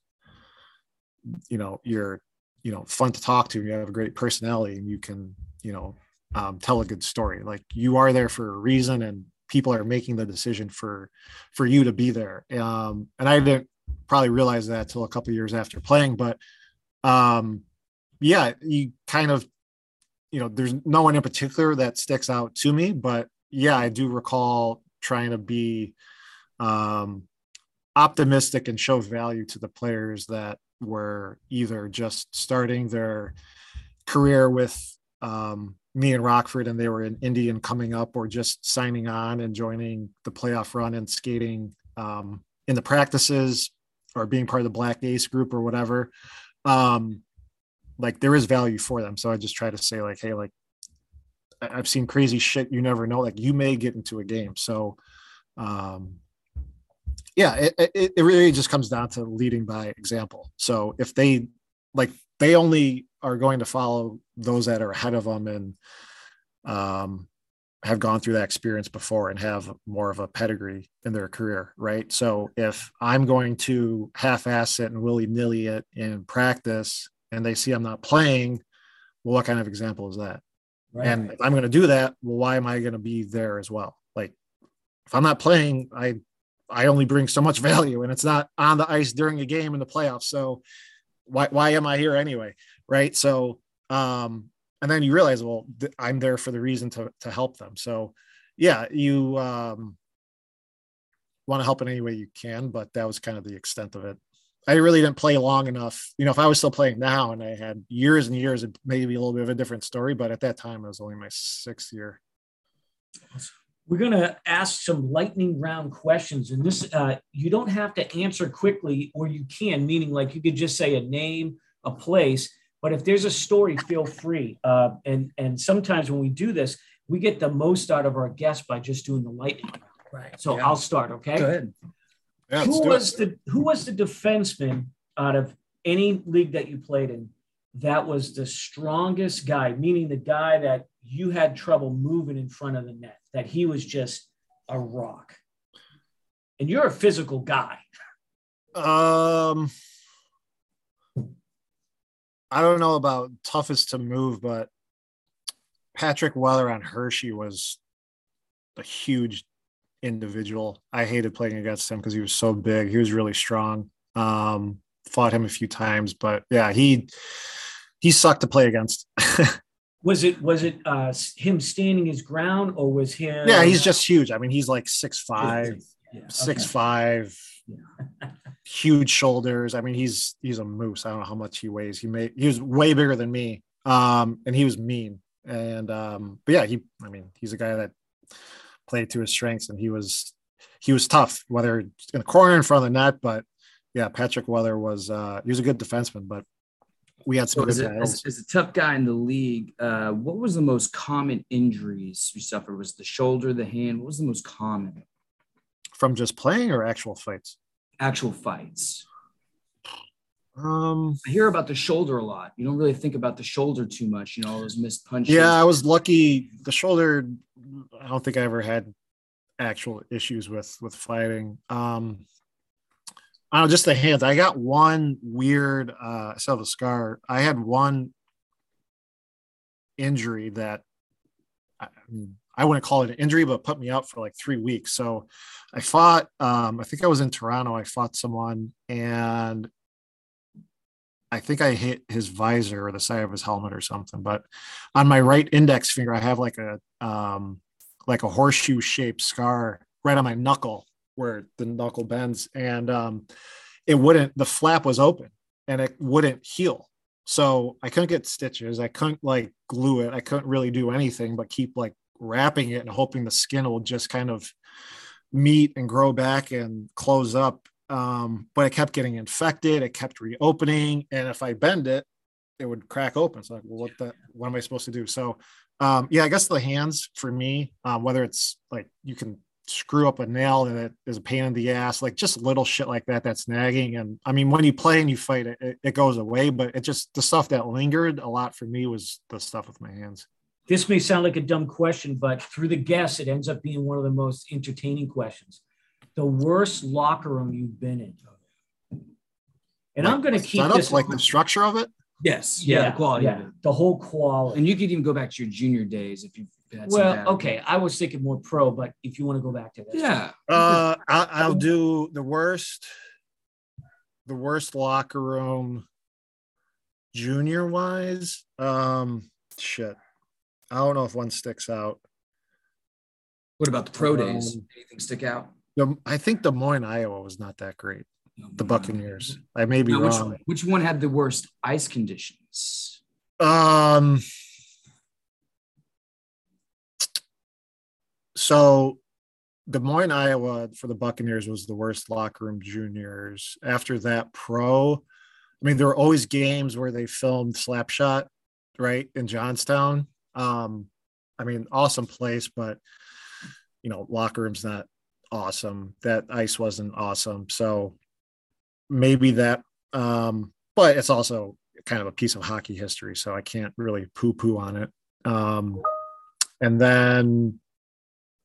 you know you're you know fun to talk to, you have a great personality, and you can you know um, tell a good story. Like you are there for a reason, and people are making the decision for for you to be there. Um, and I didn't probably realize that till a couple years after playing, but um, yeah, you kind of you know there's no one in particular that sticks out to me, but yeah, I do recall trying to be um, optimistic and show value to the players that were either just starting their career with um, me and Rockford and they were in Indian coming up or just signing on and joining the playoff run and skating um, in the practices or being part of the black ace group or whatever. Um, like there is value for them. So I just try to say like, Hey, like I've seen crazy shit. You never know. Like you may get into a game. So, um, yeah, it, it, it really just comes down to leading by example. So if they like, they only are going to follow those that are ahead of them and um, have gone through that experience before and have more of a pedigree in their career, right? So if I'm going to half-ass it and willy-nilly it in practice, and they see I'm not playing, well, what kind of example is that? Right. And if I'm going to do that, well, why am I going to be there as well? Like, if I'm not playing, I I only bring so much value, and it's not on the ice during a game in the playoffs. So why why am I here anyway? Right. So um, and then you realize, well, th- I'm there for the reason to to help them. So yeah, you um want to help in any way you can, but that was kind of the extent of it. I really didn't play long enough. You know, if I was still playing now and I had years and years, it may be a little bit of a different story. But at that time, it was only my sixth year. We're going to ask some lightning round questions, and this uh, you don't have to answer quickly, or you can, meaning like you could just say a name, a place. But if there's a story, feel free. Uh, and and sometimes when we do this, we get the most out of our guests by just doing the lightning. Right. So Yeah. I'll start. Okay. Go ahead. Yeah, who was it. the who was the defenseman out of any league that you played in that was the strongest guy meaning the guy that you had trouble moving in front of the net that he was just a rock and you're a physical guy Um, I don't know about toughest to move, but Patrick Weller on Hershey was a huge individual. I hated playing against him because he was so big. He was really strong. Um, fought him a few times, but yeah, he he sucked to play against. was it was it uh him standing his ground or was him yeah, he's just huge. I mean, he's like six five, Yeah, six okay. five, Yeah. huge shoulders. I mean, he's he's a moose. I don't know how much he weighs. He made he was way bigger than me. Um, and he was mean. And um, but yeah, he I mean, he's a guy that played to his strengths and he was he was tough, whether in the corner in front of the net, but yeah, Patrick Weather was uh he was a good defenseman, but we had some So good as a, as, as a tough guy in the league, uh, what was the most common injuries you suffered? Was the shoulder, the hand? What was the most common from just playing or actual fights. Actual fights? Um I hear about the shoulder a lot. You don't really think about the shoulder too much. You know, all those missed punches. Yeah, I was lucky. The shoulder, I don't think I ever had actual issues with with fighting. Um, I don't know, just the hands. I got one weird. Uh, I still have a scar. I had one injury that I, I wouldn't call it an injury, but put me out for like three weeks. So I fought. Um, I think I was in Toronto. I fought someone and. I think I hit his visor or the side of his helmet or something, but on my right index finger, I have like a um like a horseshoe shaped scar right on my knuckle where the knuckle bends, and um it wouldn't. The flap was open and it wouldn't heal, so I couldn't get stitches. I couldn't like glue it. I couldn't really do anything but keep like wrapping it and hoping the skin will just kind of meet and grow back and close up. Um, but it kept getting infected. It kept reopening, and if I bend it, it would crack open. It's like, well, what the what am I supposed to do? So um yeah, I guess the hands for me, um, whether it's like you can screw up a nail and it is a pain in the ass, like just little shit like that that's nagging. And I mean, when you play and you fight it, it, it goes away, but it just the stuff that lingered a lot for me was the stuff with my hands. This may sound like a dumb question but through the guests it ends up being one of the most entertaining questions. The worst locker room you've been in. And i'm going to the keep setup, this like the structure of it. yes, yeah, the quality yeah, the whole quality. And you could even go back to your junior days if you've had some Well, bad- okay. I was thinking more pro, but if you want to go back to that, Yeah. Uh, I, I'll do the worst, the worst locker room, junior wise. Um, shit, I don't know if one sticks out. What about the pro days? Um, Anything stick out? I think Des Moines, Iowa, was not that great. No, The. Buccaneers. I may be which, wrong. which one had the worst ice conditions? Um. So, Des Moines, Iowa, for the Buccaneers was the worst locker room juniors. After that, pro. I mean, there were always games where they filmed Slapshot, right in Johnstown. Um, I mean, awesome place, but you know, locker room's not awesome. That ice wasn't awesome. So maybe that. Um, but it's also kind of a piece of hockey history, so I can't really poo poo on it. Um, and then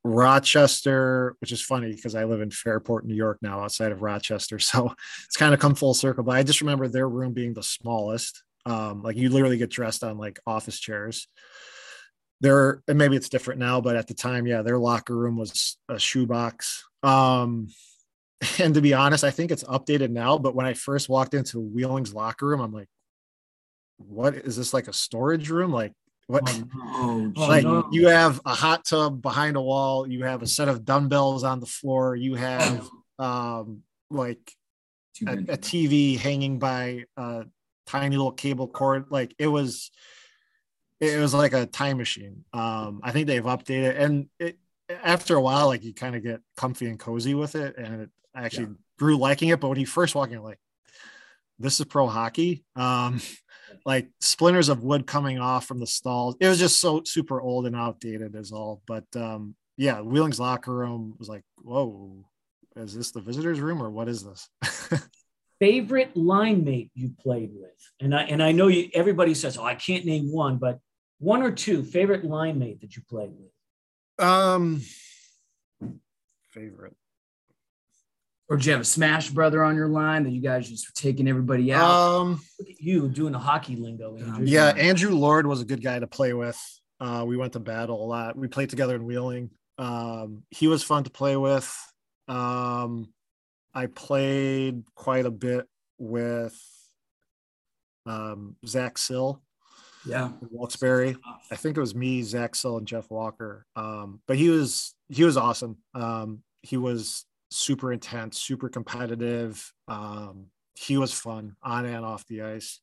Rochester, which is funny because I live in Fairport, New York now, outside of Rochester. So it's kind of come full circle. But I just remember their room being the smallest. Um, like you literally get dressed on like office chairs. There, and maybe it's different now, but at the time, yeah, their locker room was a shoebox. Um, and to be honest, I think it's updated now. But when I first walked into Wheeling's locker room, I'm like, what is this like a storage room? Like what? Oh, Oh, like no. you have a hot tub behind a wall, you have a set of dumbbells on the floor, you have um like a, a TV hanging by a tiny little cable cord. Like it was, it was like a time machine. Um, I think they've updated and it after a while, like you kind of get comfy and cozy with it, and it actually grew liking it. But when you first walk in, you're like, this is pro hockey. Um, like splinters of wood coming off from the stalls. It was just so super old and outdated, is all. But um, yeah, Wheeling's locker room was like, whoa, is this the visitors' room or what is this? Favorite line mate you played with, and I and I know you. Everybody says, "Oh, I can't name one," but one or two favorite line mate that you played with. Um, favorite. Or do you have a smash brother on your line that you guys just were taking everybody out? Um, Look at you doing the hockey lingo, Andrew. yeah, Andrew Lord was a good guy to play with. Uh, we went to battle a lot. We played together in Wheeling. Um, he was fun to play with. Um, I played quite a bit with um, Zach Sill, yeah. Wilkes-Barre. I think it was me, Zach Sill, and Jeff Walker. Um, but he was he was awesome. Um, he was super intense, super competitive. Um, he was fun on and off the ice.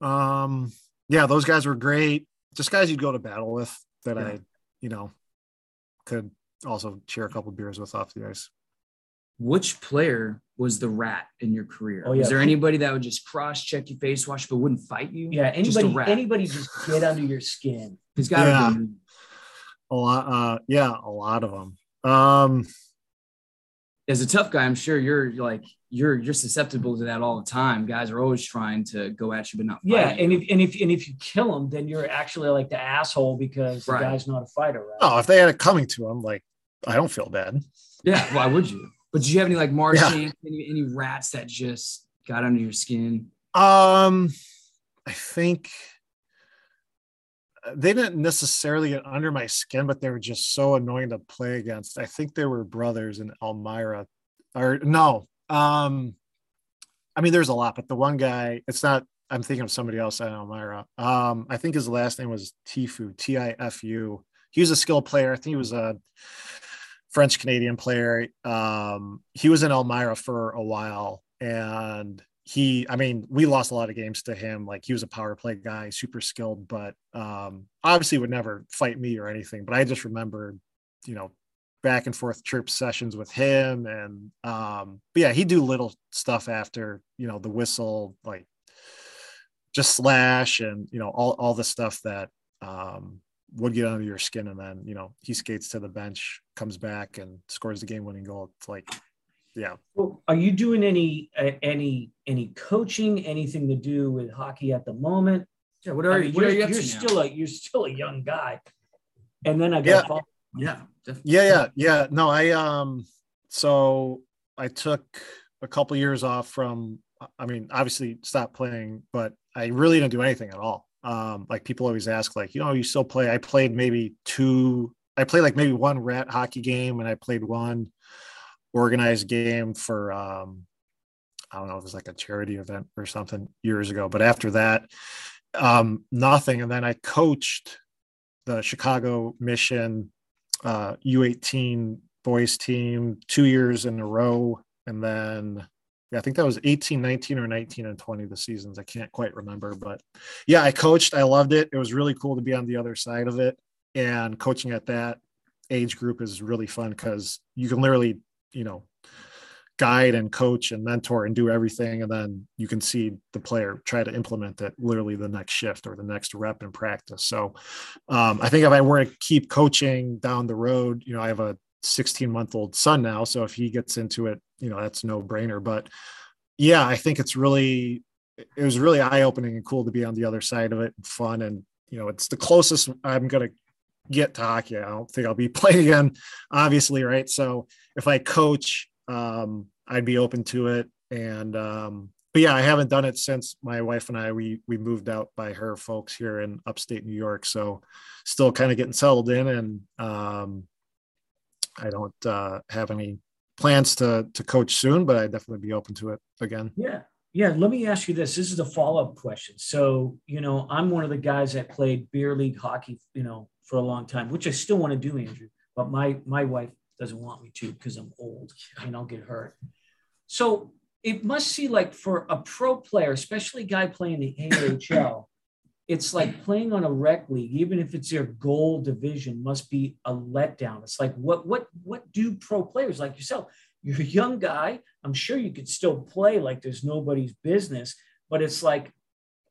Um, yeah, those guys were great. Just guys you'd go to battle with that Yeah. I, you know, could also share a couple beers with off the ice. Which player was the rat in your career? Oh, Was yeah. there anybody that would just cross check your face wash but wouldn't fight you? yeah. Anybody, rat. anybody just get under your skin. He's got Yeah. be. A lot, uh, yeah, a lot of them. Um, As a tough guy, I'm sure you're like you're you're susceptible to that all the time. Guys are always trying to go at you, but not. Yeah, fight you. and if and if and if you kill them, then you're actually like the asshole because Right. the guy's not a fighter, right? oh, if they had it coming to him, like I don't feel bad. yeah, why would you? But did you have any like Marsh any, any rats that just got under your skin? Um, I think uh, they didn't necessarily get under my skin, but they were just so annoying to play against. I think they were brothers in Elmira, or no. Um, I mean, there's a lot, but the one guy, it's not. I'm thinking of somebody else at Elmira. Um, I think his last name was Tifu, T I F U. He was a skilled player. I think he was a French Canadian player. Um, he was in Elmira for a while, and he, I mean, we lost a lot of games to him. Like he was a power play guy, super skilled, but um, obviously would never fight me or anything. But I just remember, you know, back and forth chirp sessions with him, and um, but yeah, he'd do little stuff after, you know, the whistle, like just slash and you know all all the stuff that um would get under your skin and then you know he skates to the bench comes back and scores the game winning goal it's like yeah Well, are you doing any uh, any any coaching, anything to do with hockey at the moment? Yeah, what I are mean, you you're, you up you're to now? still a you're still a young guy. And then I got Yeah. yeah, definitely. yeah yeah yeah no i um so i took a couple years off from i mean obviously stopped playing but i really didn't do anything at all um like people always ask like you know you still play i played maybe two i played like maybe one rat hockey game and i played one organized game for um i don't know if it was like a charity event or something years ago but after that um nothing and then i coached the chicago mission uh, U18 boys team two years in a row. And then, yeah, I think that was 18, 19, or 19 and 20 the seasons. I can't quite remember. But yeah, I coached. I loved it. It was really cool to be on the other side of it. And coaching at that age group is really fun because you can literally, you know, guide and coach and mentor and do everything and then you can see the player try to implement it literally the next shift or the next rep in practice so um, i think if i were to keep coaching down the road you know i have a 16 month old son now so if he gets into it you know that's no brainer but yeah i think it's really it was really eye-opening and cool to be on the other side of it and fun and you know it's the closest i'm going to get to hockey i don't think i'll be playing again obviously right so if i coach um, I'd be open to it. And um, but yeah, I haven't done it since my wife and I we we moved out by her folks here in upstate New York. So still kind of getting settled in, and um, I don't uh, have any plans to to coach soon, but I'd definitely be open to it again. Yeah. Yeah. Let me ask you this. This is a follow-up question. So, you know, I'm one of the guys that played beer league hockey, you know, for a long time, which I still want to do, Andrew. But my my wife doesn't want me to because I'm old and I'll get hurt. So it must see like for a pro player, especially a guy playing the AHL, it's like playing on a rec league, even if it's your goal division, must be a letdown. It's like what what what do pro players like yourself? You're a young guy. I'm sure you could still play like there's nobody's business, but it's like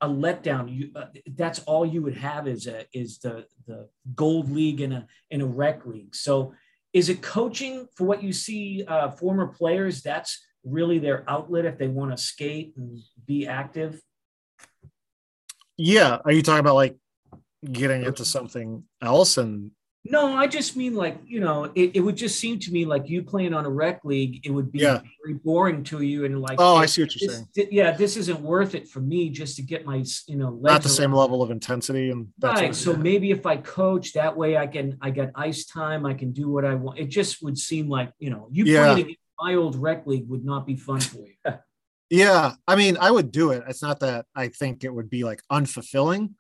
a letdown. You uh, that's all you would have is a is the the gold league in a in a rec league. So is it coaching for what you see uh, former players? That's really their outlet if they want to skate and be active. Yeah, are you talking about like getting into something else and no, I just mean like, you know, it, it would just seem to me like you playing on a rec league, it would be Yeah. very boring to you. And like, oh i see what you're this, saying thi- yeah, this isn't worth it for me just to get my, you know, not the same around. level of intensity and that's Right. So maybe if I coach that way, I can, I get ice time. I can do what I want. It just would seem like, you know, you Yeah. playing my old rec league would not be fun for you. yeah i mean i would do it. It's not that i think it would be like unfulfilling.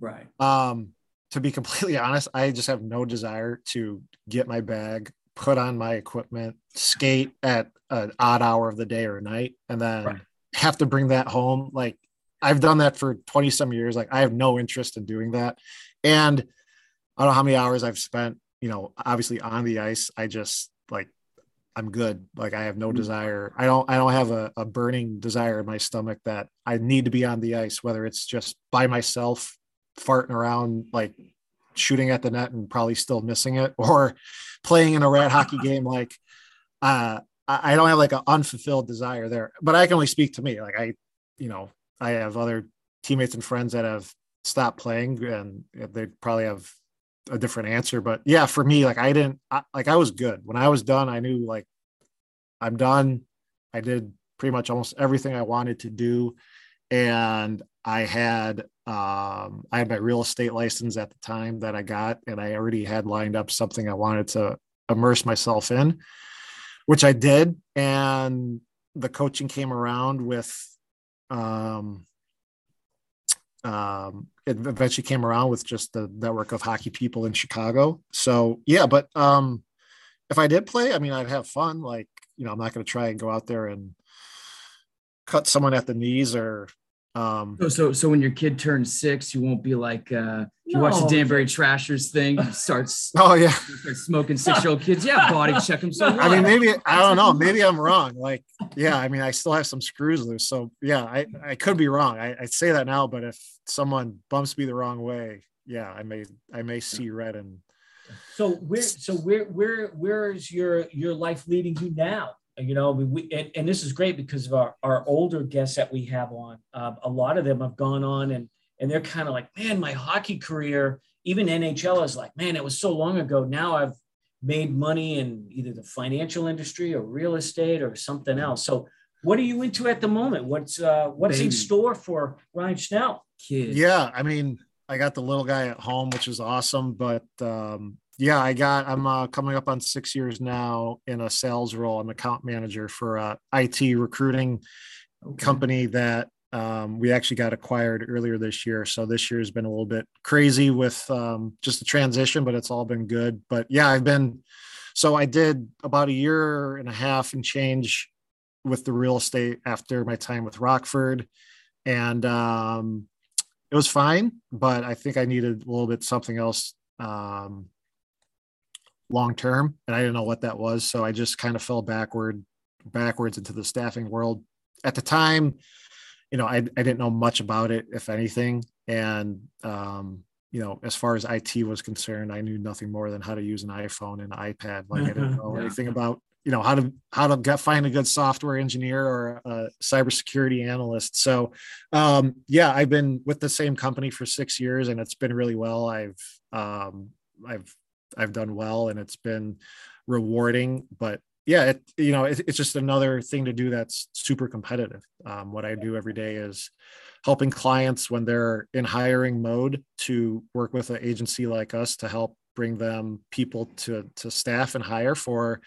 Right. um to be completely honest i just have no desire to get my bag put on my equipment skate at an odd hour of the day or night and then Right. have to bring that home. Like i've done that for 20 some years. Like i have no interest in doing that. And i don't know how many hours i've spent you know obviously on the ice. I just like i'm good like i have no Mhm. desire i don't i don't have a, a burning desire in my stomach that i need to be on the ice whether it's just by myself farting around like shooting at the net and probably still missing it or playing in a rat hockey game like uh I I don't have like an unfulfilled desire there, but I can only speak to me. Like I, you know, I have other teammates and friends that have stopped playing and they probably have a different answer. But yeah, for me, like I didn't, I, like I was good when I was done. I knew like I'm done. I did pretty much almost everything I wanted to do, and I had um, I had my real estate license at the time that I got, and I already had lined up something I wanted to immerse myself in, which I did. And the coaching came around with, um, um, it eventually came around with just the network of hockey people in Chicago. So yeah, but um, if I did play, I mean, I'd have fun. Like, you know, I'm not going to try and go out there and cut someone at the knees or, um, So, so, so when your kid turns six, you won't be like, uh, if you watch the Danbury Trashers thing, you start, oh yeah. you start smoking six year old kids. Yeah, body check them. So I mean, maybe I don't know. Maybe I'm wrong. Like, yeah, I mean, I still have some screws loose. So yeah, I, I could be wrong. I, I say that now, but if someone bumps me the wrong way, yeah, I may I may see red and So where, so where, where, where is your your life leading you now? You know, we, we and, and this is great because of our our older guests that we have on. Um, a lot of them have gone on and and they're kind of like, man, my hockey career, even NHL is like, man, it was so long ago. Now I've made money in either the financial industry or real estate or something else. So what are you into at the moment? What's uh, what's in store for Ryan Schnell? kid. yeah, I mean, I got the little guy at home, which is awesome. But um, yeah, I got I'm uh, coming up on six years now in a sales role. I'm account manager for a IT recruiting Okay. company that um, we actually got acquired earlier this year. So this year has been a little bit crazy with um, just the transition, but it's all been good. But yeah, I've been so I did about a year and a half and change with the real estate after my time with Rockford, and um, it was fine. But I think I needed a little bit something else. Um, long term and i didn't know what that was so i just kind of fell backward backwards into the staffing world at the time, you know, I, I didn't know much about it, if anything. And, um, you know, as far as IT was concerned, I knew nothing more than how to use an iPhone and iPad. Like I didn't know Yeah. anything about, you know, how to, how to get, find a good software engineer or a cybersecurity analyst. So, um, yeah, I've been with the same company for six years and it's been really well. I've, um, I've, I've done well and it's been rewarding, but yeah, it, you know, it, it's just another thing to do that's super competitive. Um, what I do every day is helping clients when they're in hiring mode to work with an agency like us to help bring them people to to staff and hire for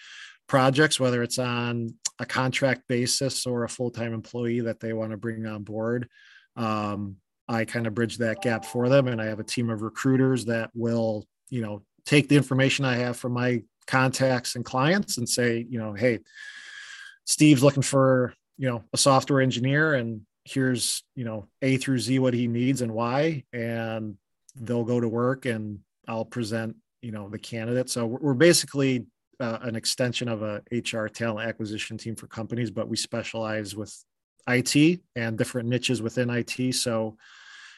projects, whether it's on a contract basis or a full time employee that they want to bring on board. Um, I kind of bridge that gap for them, and I have a team of recruiters that will, you know, take the information I have from my contacts and clients and say, you know, hey, Steve's looking for, you know, a software engineer and here's, you know, A through Z what he needs and why. And they'll go to work and I'll present, you know, the candidate. So we're, basically uh, an extension of a HR talent acquisition team for companies, but we specialize with IT and different niches within IT. So,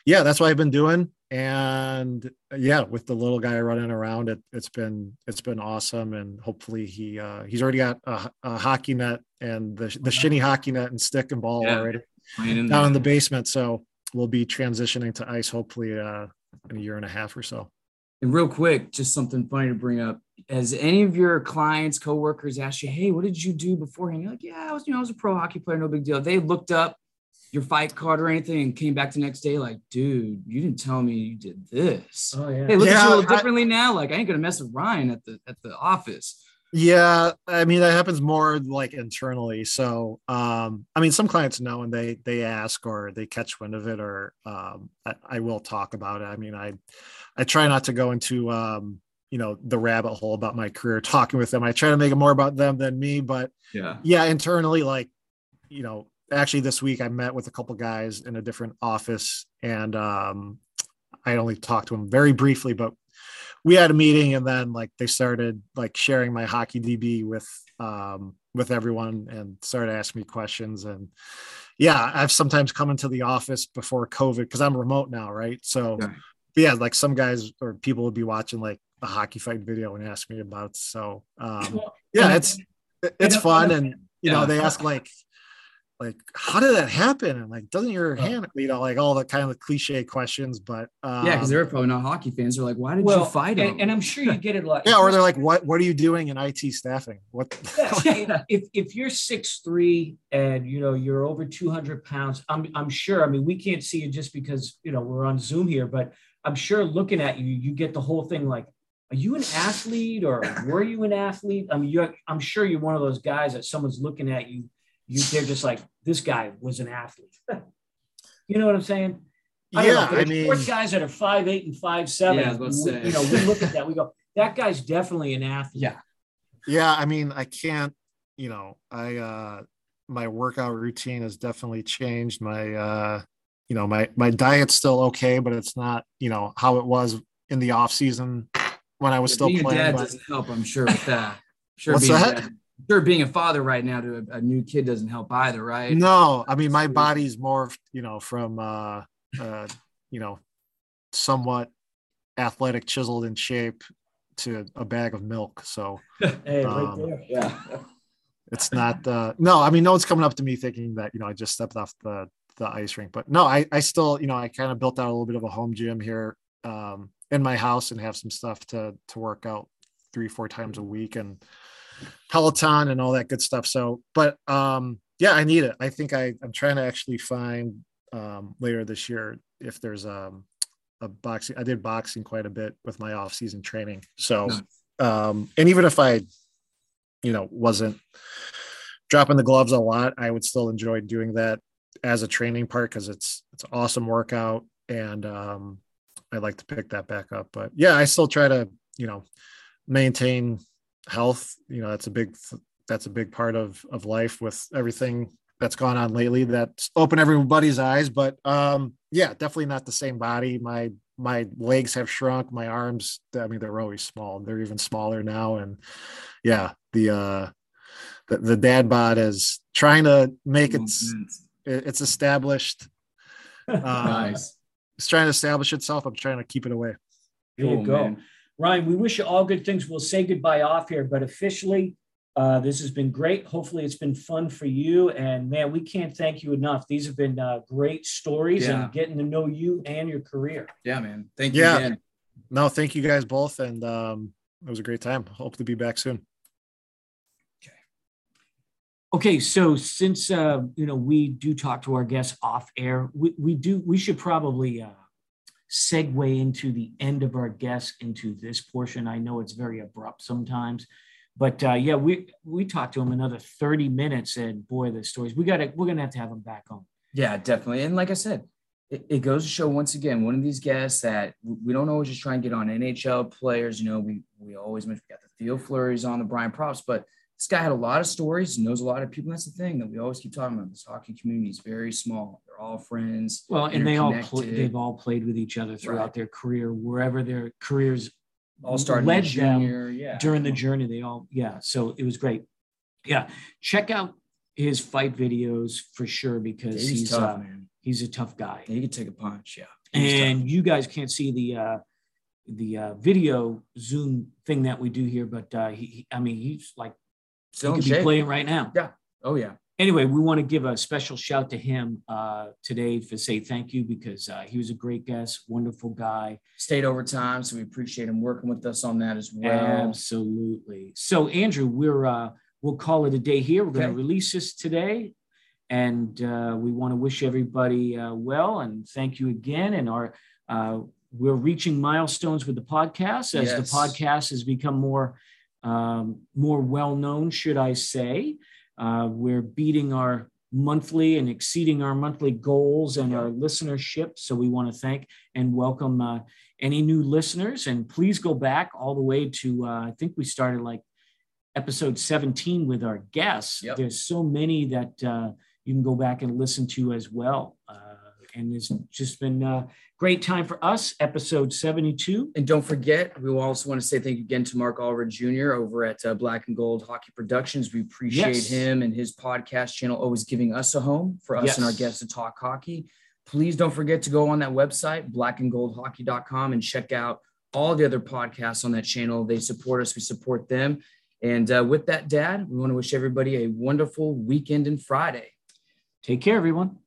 yeah, that's what I've been doing. And yeah, with the little guy running around, it, has been it's been awesome. And hopefully he uh, he's already got a, a hockey net and the the shinny hockey net and stick and ball yeah, already down in the basement. So we'll be transitioning to ice hopefully uh, in a year and a half or so. And real quick, just something funny to bring up. Has any of your clients, coworkers asked you, "Hey, what did you do beforehand?" You're like, "Yeah, I was, you know, I was a pro hockey player, no big deal." They looked up your fight card or anything and came back the next day like, "Dude, you didn't tell me you did this." Oh yeah. Hey, look yeah, at you a little differently now. Like, I ain't gonna mess with Ryan at the at the office. Yeah, I mean that happens more like internally. So, um, I mean, some clients know and they they ask or they catch wind of it, or um, I, I will talk about it. I mean, I I try not to go into um, you know the rabbit hole about my career talking with them. I try to make it more about them than me. But yeah, yeah, internally, like you know, actually this week I met with a couple guys in a different office, and um, I only talked to them very briefly, but we had a meeting and then like they started like sharing my hockey DB with um with everyone and started asking me questions and yeah, I've sometimes come into the office before COVID because I'm remote now, right? So right. yeah, like some guys or people would be watching like a hockey fight video and ask me about. So um, yeah, it's it's fun and you know they ask like like how did that happen? And like doesn't your hand you know like all the kind of cliche questions but um, yeah because they're probably not hockey fans. They're like why did well, you fight and, him? and i'm sure you get it like yeah or they're like what what are you doing in it staffing? What yeah, if, if you're six three and you know you're over 200 pounds i'm i'm sure i mean we can't see you just because you know we're on zoom here but i'm sure looking at you you get the whole thing like are you an athlete or were you an athlete? I mean, you're, I'm sure you're one of those guys that someone's looking at you you they're just like this guy was an athlete. you know what I'm saying? I yeah, I mean, sports guys that are five eight and five seven. Yeah, we, you know, we look at that, we go, that guy's definitely an athlete. Yeah, yeah. I mean, I can't. You know, I uh my workout routine has definitely changed. My uh, you know, my my diet's still okay, but it's not you know how it was in the off season when I was yeah, still being playing. Dad but... doesn't help, I'm sure with that. Sure, What's that? Dad sure being a father right now to a, a, new kid doesn't help either, right? No, I mean my body's morphed, you know, from uh, uh you know, somewhat athletic, chiseled in shape to a bag of milk. So hey, um, right yeah. It's not uh no, I mean no one's coming up to me thinking that, you know, I just stepped off the the ice rink. But no, I I still, you know, I kind of built out a little bit of a home gym here um in my house and have some stuff to to work out three, four times a week. And Peloton and all that good stuff. So, but um, yeah, I need it. I think I, I'm trying to actually find um, later this year if there's um, a boxing. I did boxing quite a bit with my off season training. So, um, and even if I, you know, wasn't dropping the gloves a lot, I would still enjoy doing that as a training part because it's it's awesome workout and um, I like to pick that back up. But yeah, I still try to you know maintain health you know that's a big that's a big part of of life with everything that's gone on lately that's opened everybody's eyes. But um yeah definitely not the same body. My my legs have shrunk. My arms i mean they're always small. They're even smaller now. And yeah the uh the, the dad bod is trying to make it it's established. Uh, nice. it's trying to establish itself. I'm trying to keep it away. There you go. man. Ryan, we wish you all good things. We'll say goodbye off here, but officially, uh, this has been great. Hopefully, it's been fun for you. And man, we can't thank you enough. These have been uh, great stories yeah. and getting to know you and your career. Yeah, man. Thank you yeah. again. No, thank you guys both. And um, it was a great time. Hope to be back soon. Okay. Okay. So since uh, you know we do talk to our guests off air, we, we do we should probably uh, segue into the end of our guest into this portion. I know it's very abrupt sometimes, but uh, yeah, we we talked to him another 30 minutes and boy, the stories we got to we're gonna have to have him back on. Yeah, definitely. And like I said, it, it, goes to show once again, one of these guests that we don't always just try and get on NHL players. You know, we we always mention we got the Theo Fleurys on the Brian Propps, but this guy had a lot of stories, knows a lot of people. That's the thing that we always keep talking about. This hockey community is very small. They're all friends. Well, and they all play, they've all played with each other throughout right. their career, wherever their careers all started led junior, them yeah. during the journey. They all, yeah. So it was great. Yeah, check out his fight videos for sure because he's, he's tough, uh, man. he's a tough guy. He could take a punch. Yeah. He's tough. and you guys can't see the uh, the uh, video Zoom thing that we do here, but uh, he, he- I mean, he's like Still in could be playing right now. Yeah. Oh yeah. Anyway, we want to give a special shout to him uh, today to say thank you because uh, he was a great guest, wonderful guy. Stayed overtime, so we appreciate him working with us on that as well. Absolutely. So, Andrew, we're uh, we'll call it a day here. We're going to release this today, and uh, we want to wish everybody uh, well and thank you again. And our uh, we're reaching milestones with the podcast as Yes. the podcast has become more um, more well known, should I say? Uh, we're beating our monthly and exceeding our monthly goals and our listenership. So we want to thank and welcome uh, any new listeners. And please go back all the way to, uh, I think we started like episode 17 with our guests. Yep. There's so many that uh, you can go back and listen to as well. And it's just been a great time for us, episode 72. And don't forget, we also want to say thank you again to Mark Allred Jr. over at uh, Black and Gold Hockey Productions. We appreciate Yes. him and his podcast channel always giving us a home for us and our guests to talk hockey. Please don't forget to go on that website, blackandgoldhockey.com, and check out all the other podcasts on that channel. They support us, we support them. And uh, with that, Dad, we want to wish everybody a wonderful weekend and Friday. Take care, everyone.